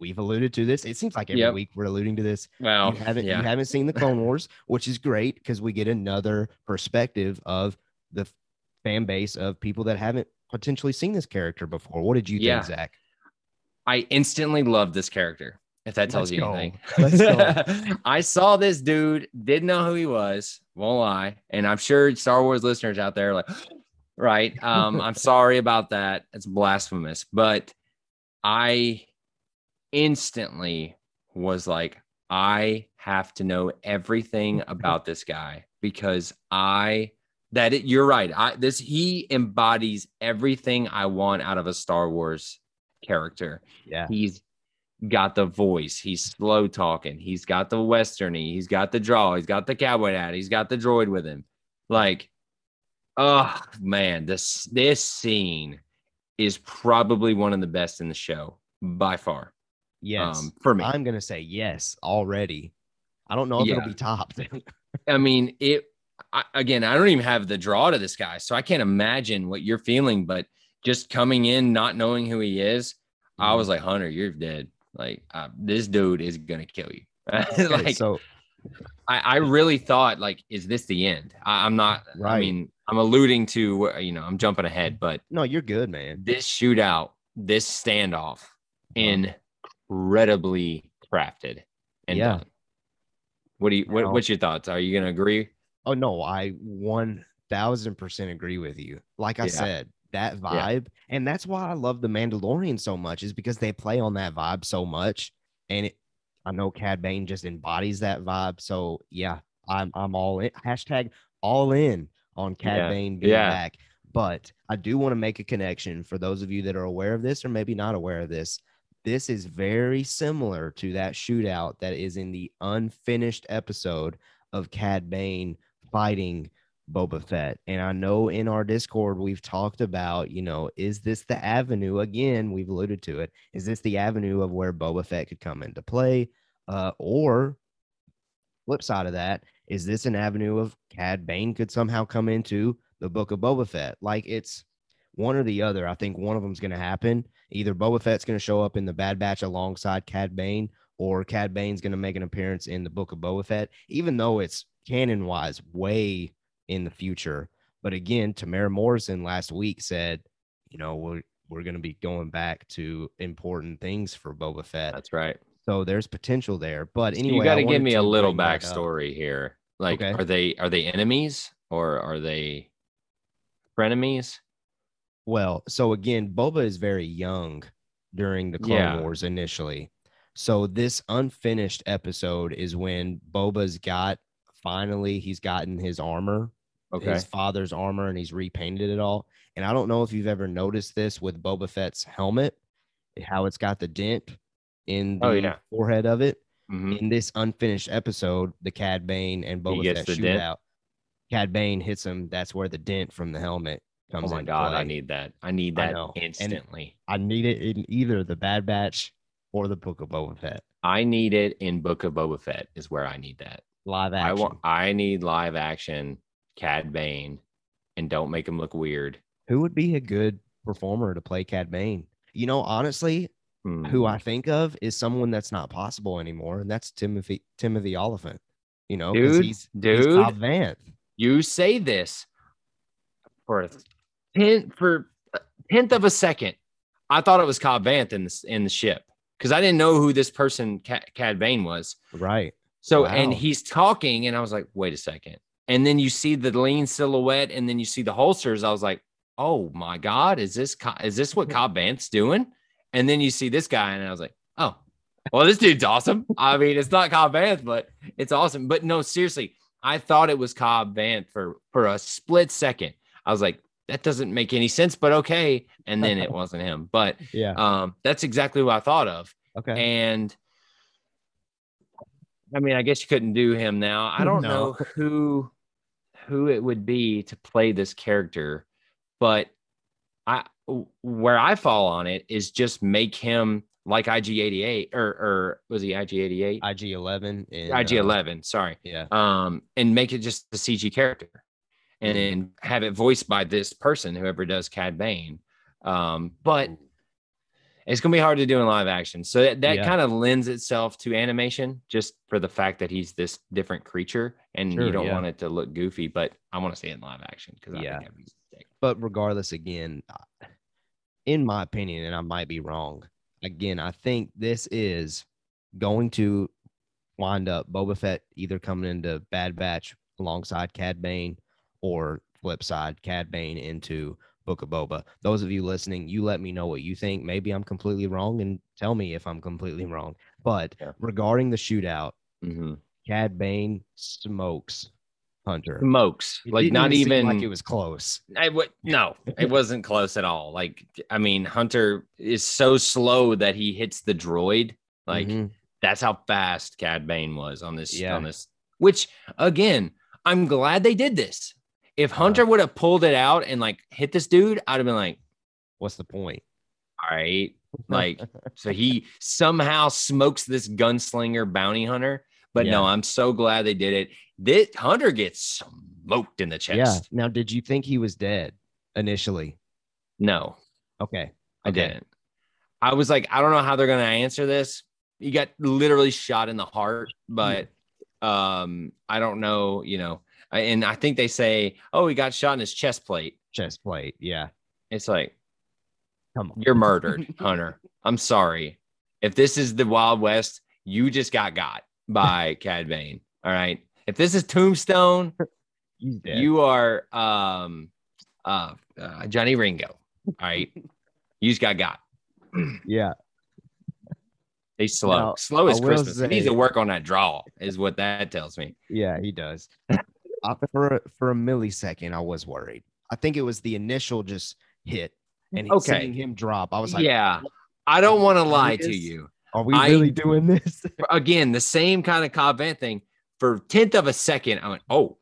we've alluded to this. It seems like every Yep. week we're alluding to this. Well, you haven't yeah. you haven't seen the Clone Wars, which is great because we get another perspective of the fan base of people that haven't potentially seen this character before. What did you Yeah. think, Zach? I instantly loved this character. If that tells Let's you go. anything, I saw this dude, didn't know who he was, won't lie, and I'm sure Star Wars listeners out there are like, right? Um, I'm sorry about that. It's blasphemous, but I instantly was like, I have to know everything about this guy because I that it, you're right. I this he embodies everything I want out of a Star Wars character. Yeah. He's got the voice. He's slow talking. He's got the westerny. He's got the draw. He's got the cowboy hat. He's got the droid with him. Like, oh man, this this scene is probably one of the best in the show by far. Yes. Um, for me. I'm gonna say yes already. I don't know if Yeah. it'll be topped. I mean, it I, again, I don't even have the draw to this guy, so I can't imagine what you're feeling. But just coming in, not knowing who he is, I was like, Hunter, you're dead. Like, uh, this dude is gonna kill you. Like, so I, I really thought, like, is this the end? I, I'm not. Right. I mean, I'm alluding to, you know, I'm jumping ahead, but no, you're good, man. this shootout, this standoff, incredibly crafted and Yeah. done. What do you? What, what's your thoughts? Are you gonna agree? Oh no, I one thousand percent agree with you. Like I Yeah. said, that vibe, and that's why I love the Mandalorian so much, is because they play on that vibe so much. And it, I know Cad Bane just embodies that vibe. So yeah, I'm I'm all in. Hashtag all in on Cad Yeah. Bane being Yeah. back. But I do want to make a connection for those of you that are aware of this or maybe not aware of this. This is very similar to that shootout that is in the unfinished episode of Cad Bane fighting Boba Fett. And I know in our Discord, we've talked about, you know, is this the avenue? Again, we've alluded to it. Is this the avenue of where Boba Fett could come into play? Uh, or flip side of that, is this an avenue of Cad Bane could somehow come into the book of Boba Fett? Like it's one or the other. I think one of them's going to happen. Either Boba Fett's going to show up in the Bad Batch alongside Cad Bane, or Cad Bane's going to make an appearance in the book of Boba Fett, even though it's canon wise way in the future. But again, Temuera Morrison last week said, you know, we're we're going to be going back to important things for Boba Fett. That's right. So there's potential there. But anyway, you got to give me a little backstory here. Like, Okay. are they are they enemies or are they frenemies? Well, so again, Boba is very young during the Clone Yeah. Wars initially. So this unfinished episode is when Boba's got finally he's gotten his armor, Okay. his father's armor, and he's repainted it all. And I don't know if you've ever noticed this with Boba Fett's helmet, how it's got the dent in the Oh, yeah. forehead of it. Mhm. In this unfinished episode, the Cad Bane and Boba Fett dent? shootout, Cad Bane hits him. That's where the dent from the helmet Oh comes my into god, I need that. I need I that. And- instantly. I need it in either the Bad Batch or the Book of Boba Fett I need it in Book of Boba Fett is where I need that. live action. I want I need live action Cad Bane and don't make him look weird. Who would be a good performer to play Cad Bane? You know, honestly, Hmm. who I think of is someone that's not possible anymore, and that's Timothy Timothy Olyphant. You know, Dude, he's, he's dude. Cobb Vanth. you say this for a tenth for a tenth of a second. I thought it was Cobb Vanth in the in the ship because I didn't know who this person Ca- Cad Bane was. Right. So and he's talking, and I was like, wait a second. And then you see the lean silhouette, and then you see the holsters. I was like, oh my god, is this is this what Cobb Vanth's doing? And then you see this guy, and I was like, oh, well, this dude's awesome. I mean, it's not Cobb Vanth, but it's awesome. But no, seriously, I thought it was Cobb Vanth for for a split second. I was like, that doesn't make any sense, but okay. And then it wasn't him. But Yeah. um, that's exactly what I thought of. Okay. And I mean, I guess you couldn't do him now. I don't No. know who who it would be to play this character, but I where I fall on it is just make him like IG88 or or was he IG88? IG11 and uh, IG11, sorry. yeah. Um, and make it just a CG character. and then have it voiced by this person, whoever does Cad Bane. Um, but it's gonna be hard to do in live action. So that, that Yeah. kind of lends itself to animation just for the fact that he's this different creature and Sure, you don't yeah. want it to look goofy, but I want to see it in live action because I Yeah. be sick. but regardless, again, in my opinion, and I might be wrong, again, I think this is going to wind up Boba Fett either coming into Bad Batch alongside Cad Bane or flip side Cad Bane into Book of Boba. Those of you listening, you let me know what you think. Maybe I'm completely wrong and tell me if I'm completely wrong. But Yeah. regarding the shootout, Mhm. Cad Bane smokes Hunter. Smokes It like didn't not seem even like it was close. I would no, it wasn't close at all. Like I mean, Hunter is so slow that he hits the droid. Like Mhm. that's how fast Cad Bane was on this Yeah. on this. Which again, I'm glad they did this. If. Hunter would have pulled it out and like hit this dude, I'd have been like, what's the point? all right. Like, so he somehow smokes this gunslinger bounty hunter. But no, I'm so glad they did it. This Hunter gets smoked in the chest. Yeah. Now, did you think he was dead initially? No, Okay. I didn't. I was like, I don't know how they're gonna answer this. He got literally shot in the heart, but um, I don't know, you know. And I think they say, oh, he got shot in his chest plate. Chest plate. Yeah. It's like Come on. you're murdered, Hunter. I'm sorry. If this is the Wild West, you just got got by Cad Bane. All right. If this is Tombstone, you are um uh, uh Johnny Ringo. All right. You just got got. yeah. He's slow. Now, slow as Christmas. He needs to work on that draw, is what that tells me. Yeah. He does. I, for a- for a millisecond, I was worried. I think it was the initial just hit and Okay. seeing him drop. I was like, yeah. I don't want to lie to you. Are we I- really doing this? Again, the same kind of Cobb Vanth thing. For tenth of a second, I went, oh.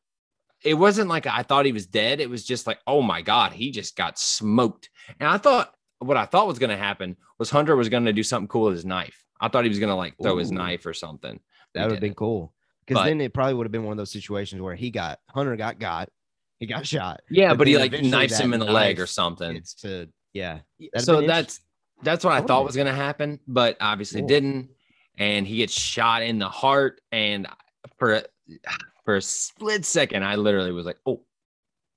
It wasn't like I thought he was dead. It was just like, oh my God, he just got smoked. And I thought what I thought was going to happen was Hunter was going to do something cool with his knife. I thought he was going to like throw his knife or something. That would have been cool. Because then it probably would have been one of those situations where he got Hunter got got, he got shot. Yeah, But but, he like knifes him in the leg or something. It's to yeah. So that's that's what I thought was going to happen, but obviously Cool. didn't. And he gets shot in the heart, and for a, for a split second, I literally was like, "Oh,"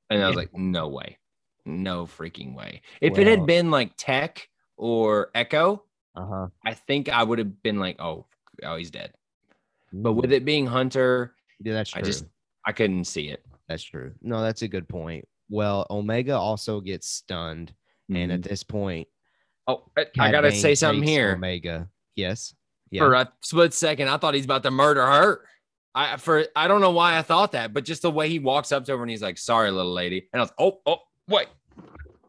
and I was like, "No way, no freaking way." If it had been like Tech or Echo, Uh huh. I think I would have been like, "Oh, oh, he's dead." But with it being Hunter, yeah, that's true. I just I couldn't see it. That's true. No, that's a good point. Well, Omega also gets stunned, and at mm-hmm. this point, oh, I- I gotta Bane say something here. Omega, yes, yeah, for a split second, I thought he's about to murder her. I for I don't know why I thought that, but just the way he walks up to her and he's like, "Sorry, little lady," and I was, "Oh, oh, wait,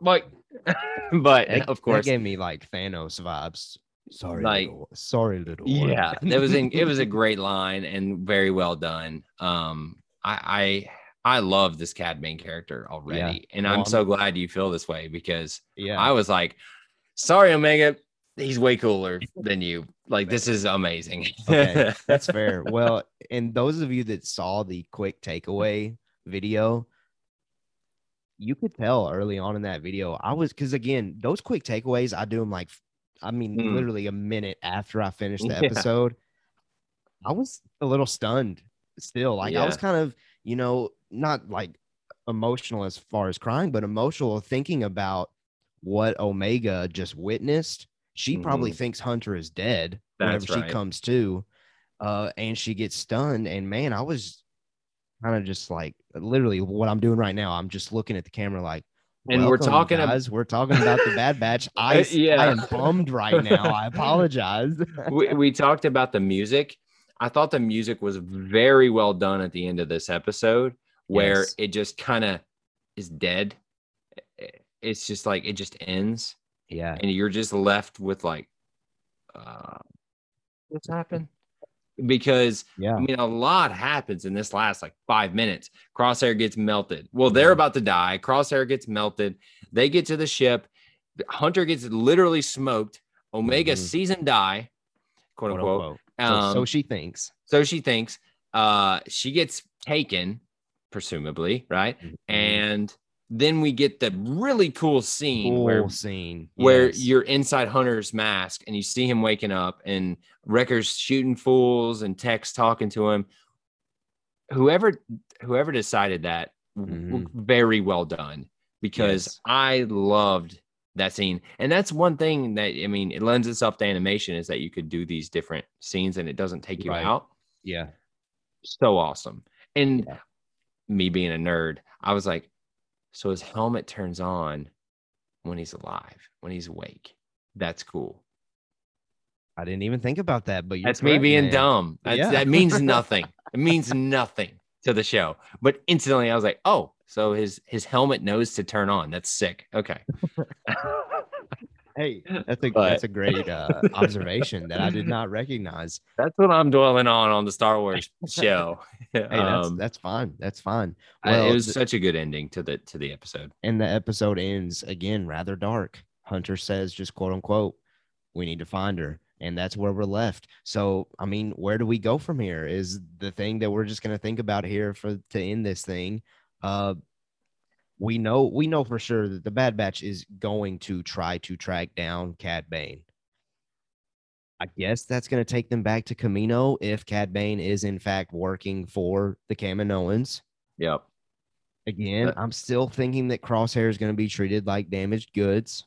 wait," but That- of that course, gave me like Thanos vibes. Sorry, Like- little, sorry, little. one. yeah, it was in, it was a great line and very well done. Um, I I I love this Cad Bane character already, and Well, I'm I'm- so glad you feel this way because yeah. I was like, "Sorry, Omega." He's way cooler than you. Like this is amazing. Okay, That's fair. Well, and those of you that saw the quick takeaway video, you could tell early on in that video. I was because again, those quick takeaways, I do them like, I mean, Mm. literally a minute after I finished the Yeah. episode. I was a little stunned still. Like I was kind of, you know, not like emotional as far as crying, but emotional thinking about what Omega just witnessed. She probably Mhm. thinks Hunter is dead That's whenever right. she comes to uh, and she gets stunned. And man, I was kind of just like literally what I'm doing right now. I'm just looking at the camera like, And we're talking ab- guys. we're talking about the Bad Batch. I, Uh, yeah. I am bummed right now. I apologize. we, we talked about the music. I thought the music was very well done at the end of this episode, where Yes. it just kind of is dead. It's just like it just ends, yeah, and you're just left with like, uh, what's happened? Because yeah, I mean, a lot happens in this last like five minutes. Crosshair gets melted. Well, they're about to die. Crosshair gets melted. They get to the ship. Hunter gets literally smoked. Omega Mhm. sees him die, quote, quote unquote. unquote. So, so Um, she thinks. so she thinks uh she gets taken presumably, right? Mhm. And then we get the really cool scene where cool scene where yes. you're inside Hunter's mask and you see him waking up and Wrecker's shooting fools and Tech's talking to him. Whoever whoever decided that, w- mm-hmm. very well done because Yes. I loved that scene. And that's one thing that I mean, it lends itself to animation is that you could do these different scenes and it doesn't take you Right. out. yeah So awesome. And Yeah. me being a nerd, I was like, so his helmet turns on when he's alive, when he's awake. That's cool. I didn't even think about that, but That's me being man. dumb. Yeah. That means nothing. it means nothing to the show. But instantly I was like, oh, so his his helmet knows to turn on. That's sick. Okay. Hey, that's a But- that's a great uh, observation that I did not recognize. That's what I'm dwelling on on the Star Wars show. Hey, that's Um, that's fine. That's fine. I- Well, it was th- such a good ending to the to the episode. and the episode ends again rather dark. Hunter says, just quote unquote, we need to find her. And that's where we're left. So, I mean, where do we go from here? Is the thing that we're just going to think about here for to end this thing. Uh, we know we know for sure that the Bad Batch is going to try to track down Cad Bane. I guess that's going to take them back to Kamino if Cad Bane is in fact working for the Kaminoans. Yep. Again, Uh, I'm still thinking that Crosshair is going to be treated like damaged goods.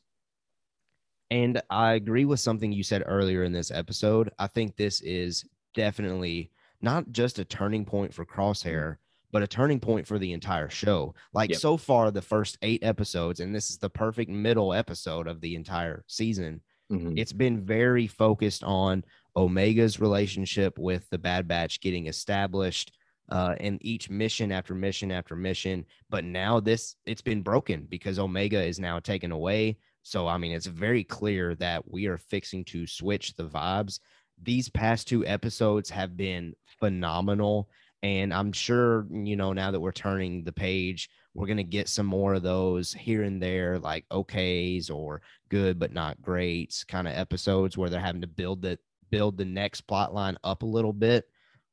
And I agree with something you said earlier in this episode. I think this is definitely not just a turning point for Crosshair, but a turning point for the entire show. Like Yep. so far, the first eight episodes, and this is the perfect middle episode of the entire season Mhm. it's been very focused on Omega's relationship with the Bad Batch getting established uh, in each mission after mission after mission. But now this it's been broken because Omega is now taken away. So I mean, it's very clear that we are fixing to switch the vibes. These past two episodes have been phenomenal. And I'm sure, you know, now that we're turning the page, we're going to get some more of those here and there, like okays or good but not great kind of episodes where they're having to build the build the next plot line up a little bit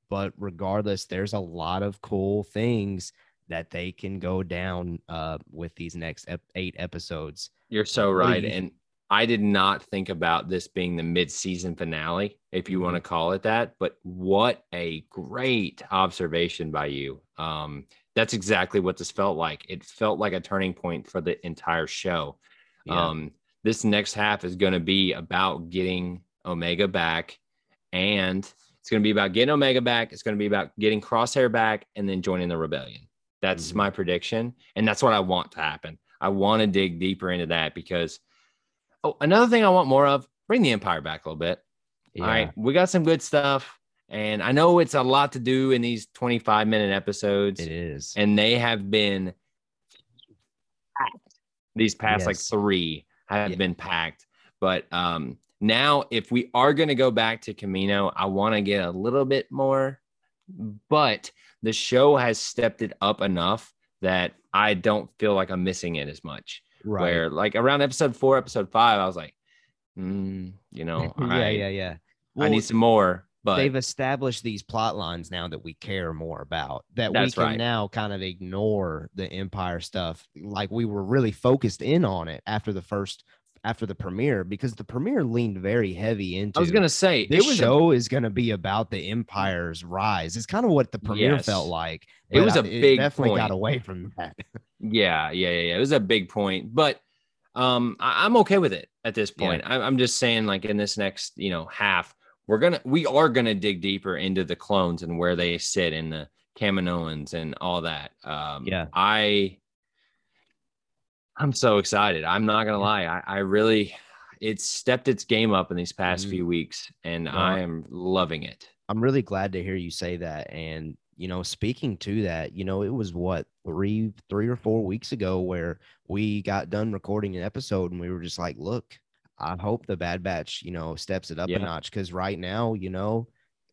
but regardless there's a lot of cool things that they can go down uh, with these next ep- eight episodes You're so right. And I did not think about this being the mid-season finale, if you want to call it that. But what a great observation by you. Um, that's exactly what this felt like. It felt like a turning point for the entire show. Yeah. Um, this next half is going to be about getting Omega back, and it's going to be about getting Omega back. It's going to be about getting Crosshair back, and then joining the rebellion. That's Mhm. my prediction, and that's what I want to happen. I want to dig deeper into that because, oh, another thing I want more of: bring the Empire back a little bit. yeah. All right, we got some good stuff, and I know it's a lot to do in these twenty-five minute episodes it is and they have been packed. These past like three have Yeah. been packed. But um now if we are going to go back to Kamino, I want to get a little bit more, but the show has stepped it up enough that I don't feel like I'm missing it as much. Right Where like around episode four, episode five, I was like, mm, you know, yeah I, yeah yeah I need some more. But they've established these plot lines now that we care more about that we can right. now kind of ignore the empire stuff like we were really focused in on it after the first after the premiere because the premiere leaned very heavy into I was gonna say this was a show is to be about the empire's rise it's kind of what the premiere Yes. felt like It was I- a big definitely got away from that Yeah, yeah, yeah, yeah. It was a big point, but um, I, I'm okay with it at this Yeah. point. I, I'm just saying, like in this next, you know, half, we're gonna, we are gonna dig deeper into the clones and where they sit in the Kaminoans and all that. Um, Yeah. I, I'm so excited. I'm not gonna lie. I, I really, it's stepped its game up in these past Mhm. few weeks, and I am loving it. I'm really glad to hear you say that. And you know, speaking to that, you know, it was what three, three or four weeks ago where we got done recording an episode, and we were just like, "Look, I hope the Bad Batch, you know, steps it up Yeah. a notch because right now, you know,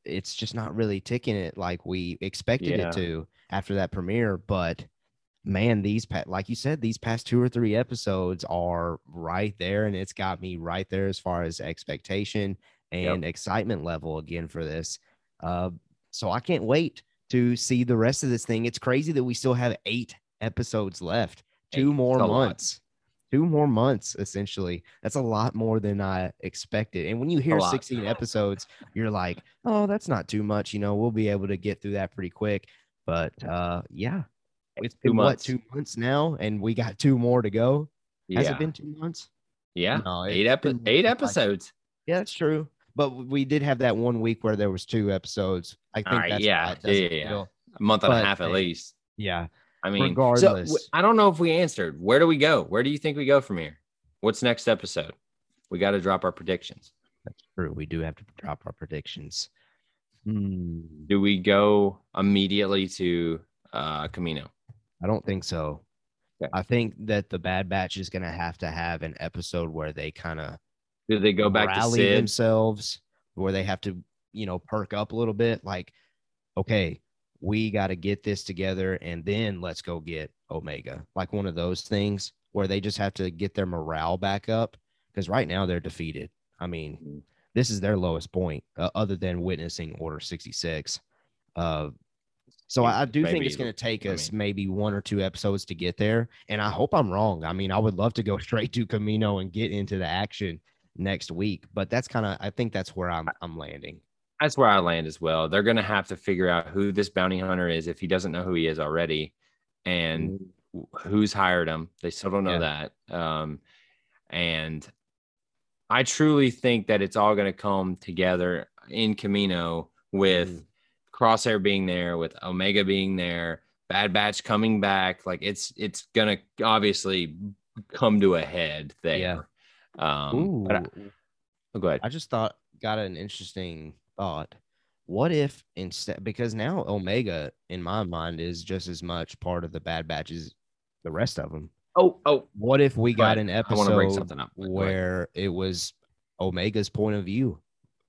it's just not really ticking it like we expected Yeah. it to after that premiere. But man, these like you said, these past two or three episodes are right there, and it's got me right there as far as expectation and excitement level again for this. Uh, so I can't wait to see the rest of this thing. It's crazy that we still have eight episodes left. Two Eight. more a lot. months. Two more months, essentially. That's a lot more than I expected. And when you hear 16 episodes, you're like, oh, that's not too much. You know, we'll be able to get through that pretty quick. But uh yeah, it's Two been what months. two months now, and we got two more to go. Yeah. Has it been two months? yeah. No, eight epi- eight like- episodes. Yeah, that's true. But we did have that one week where there was two episodes. I think Alright, that's yeah, yeah, yeah. A month and a half at least. yeah. I mean, so regardless. w- I don't know if we answered. Where do we go? Where do you think we go from here? What's next episode? We got to drop our predictions. That's true. We do have to drop our predictions. Hmm. Do we go immediately to uh Kamino? I don't think so. Okay. I think that the Bad Batch is going to have to have an episode where they kind of Do they go back to rally Cid? themselves, where they have to, you know, perk up a little bit. Like, okay, we got to get this together, and then let's go get Omega. Like one of those things where they just have to get their morale back up because right now they're defeated. I mean, Mhm. this is their lowest point, uh, other than witnessing Order sixty six. Uh, so I, I do think it's going to take I us mean- maybe one or two episodes to get there, and I hope I'm wrong. I mean, I would love to go straight to Kamino and get into the action next week, but that's kind of I think that's where I'm I'm landing. That's where I land as well. They're going to have to figure out who this bounty hunter is if he doesn't know who he is already, and who's hired him. They still don't know that. Um, and I truly think that it's all going to come together in Kamino with Mhm. Crosshair being there, with Omega being there, Bad Batch coming back. Like it's it's gonna obviously come to a head there. Um, but I, oh, go ahead. I just thought got an interesting thought. What if instead because now Omega in my mind is just as much part of the Bad Batch as the rest of them. oh, oh, What if we got an I episode wanna bring something up, but go ahead. where it was Omega's point of view,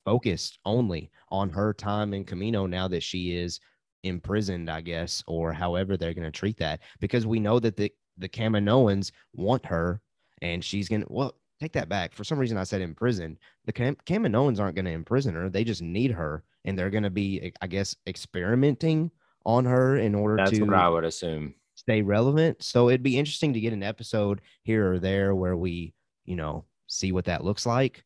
focused only on her time in Kamino now that she is imprisoned, I guess, or however they're going to treat that? Because we know that the the Kaminoans want her, and she's going to well. Take that back. For some reason, I said imprison. The Cam- Kaminoans aren't going to imprison her. They just need her, and they're going to be, I guess, experimenting on her in order that's to what I would assume. stay relevant. So it'd be interesting to get an episode here or there where we, you know, see what that looks like.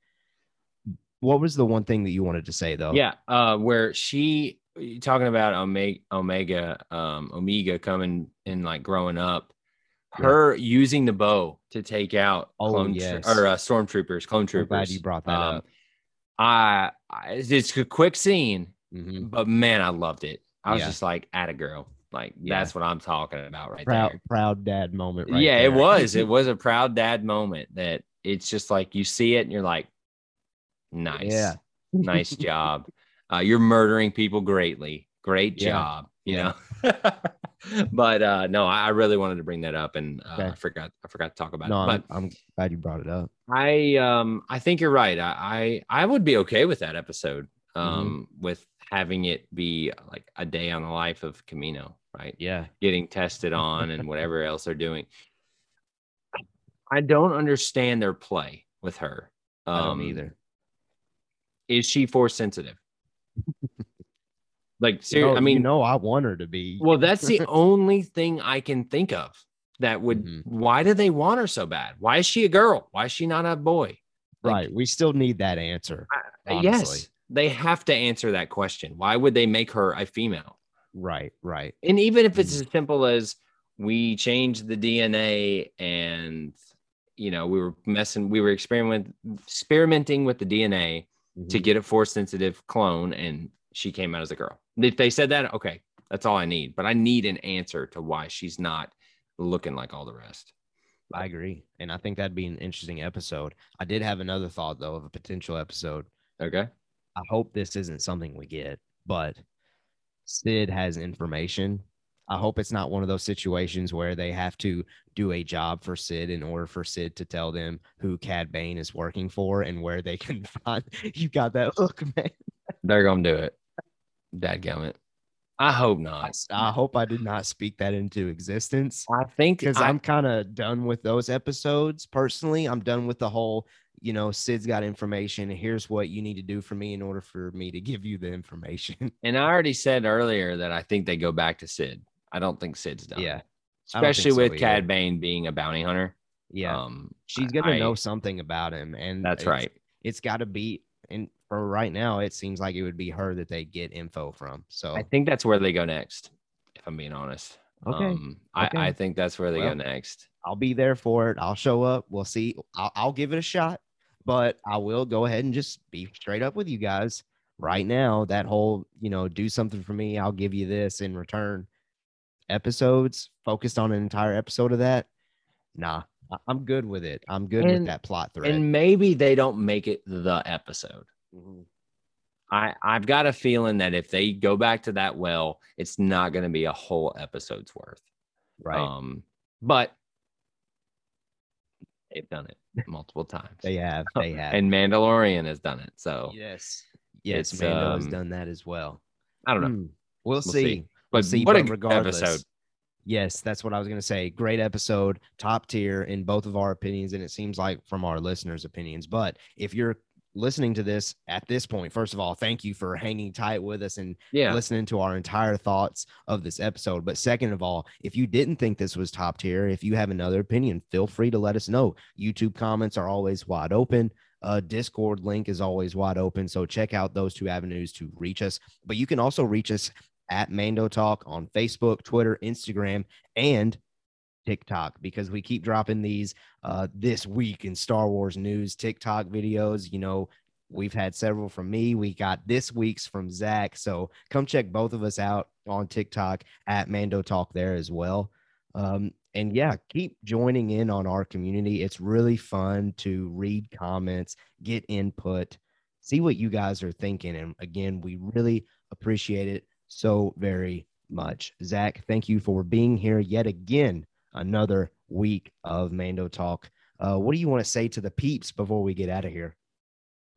What was the one thing that you wanted to say though? Yeah, uh, where she talking about Omega, Omega, um, Omega coming and like growing up, Yeah. her using the bow to take out Oh, clone yes. or uh, stormtroopers, clone I'm troopers. glad you brought that Um, up. I, I it's a quick scene, Mhm. but man, I loved it. I was Yeah. just like, at a girl, like Yeah. that's what I'm talking about right Proud, there. proud dad moment. Right yeah, it was. It was a proud dad moment that it's just like you see it and you're like, nice, Yeah. nice job. Uh, you're murdering people greatly. Great Yeah. job. You Yeah. know. but uh, no, I, I really wanted to bring that up, and uh, Okay. I forgot. I forgot to talk about no, it. I'm, But I'm glad you brought it up. I um I think you're right. I I, I would be okay with that episode. Mm-hmm. Um, with having it be like a day on the life of Kamino, right? Yeah. getting tested on and whatever else they're doing. I don't understand their play with her. Um, either. Is she force sensitive? like, No, seriously, I mean, you know, I want her to be. well, that's the only thing I can think of that would. Mhm. Why do they want her so bad? Why is she a girl? Why is she not a boy? Like, right. We still need that answer. I- yes, they have to answer that question. Why would they make her a female? Right. Right. And even if it's Mhm. as simple as we changed the DNA and you know we were messing, we were experiment experimenting with the DNA to Mhm. get a force sensitive clone, and she came out as a girl. If they said that, okay, that's all I need. But I need an answer to why she's not looking like all the rest. I agree. And I think that'd be an interesting episode. I did have another thought though of a potential episode. Okay. I hope this isn't something we get, but Cid has information. I hope it's not one of those situations where they have to do a job for Cid in order for Cid to tell them who Cad Bane is working for and where they can find. You got that look, man. They're gonna do it. Dadgummit. I hope not. I hope I did not speak that into existence I think because I- I'm kind of done with those episodes personally. I'm done with the whole you know, Cid's got information. Here's what you need to do for me in order for me to give you the information. And I already said earlier that I think they go back to Cid. I don't think Cid's done. yeah. Especially so with either. Cad Bane being a bounty hunter. Yeah. Um, She's gonna know something about him. And That's it's- right. It's gotta be and for right now, it seems like it would be her that they get info from. So I think that's where they go next, if I'm being honest. Okay. Um, Okay. I, I think that's where they Well, go next. I'll be there for it. I'll show up. We'll see. I'll, I'll give it a shot, but I will go ahead and just be straight up with you guys right now. That whole, you know, do something for me. I'll give you this in return. Episodes focused on an entire episode of that. Nah, I'm good with it. I'm good with that plot thread. And maybe they don't make it the episode. Mhm. I, I've got a feeling that if they go back to that well, it's not going to be a whole episode's worth. right. Um, but they've done it multiple times. they have. They have. and Mandalorian has done it. So yes. Yes. It's, Mando has um, done that as well. I don't know. Hmm. We'll, see. see. But see. what but regardless, episode. Yes, that's what I was going to say. Great episode, top tier in both of our opinions, and it seems like from our listeners' opinions. But if you're listening to this at this point, first of all, thank you for hanging tight with us and Yeah. listening to our entire thoughts of this episode. But second of all, if you didn't think this was top tier, if you have another opinion, feel free to let us know. YouTube comments are always wide open. Uh, Discord link is always wide open. So check out those two avenues to reach us. But you can also reach us at Mando Talk on Facebook, Twitter, Instagram, and TikTok because we keep dropping these uh, this week in Star Wars news TikTok videos. You know, we've had several from me. We got this week's from Zach. So come check both of us out on TikTok at Mando Talk there as well. Um, and yeah, keep joining in on our community. It's really fun to read comments, get input, see what you guys are thinking. And again, we really appreciate it so very much. Zach, thank you for being here yet again. Another week of Mando Talk. Uh, what do you want to say to the peeps before we get out of here?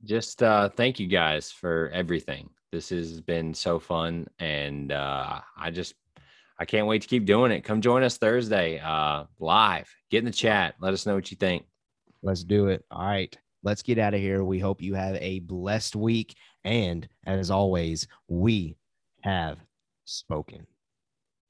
just uh thank you guys for everything this has been so fun and uh i just i can't wait to keep doing it come join us thursday uh live get in the chat let us know what you think Let's do it. All right. Let's get out of here. We hope you have a blessed week. And as always, we have spoken.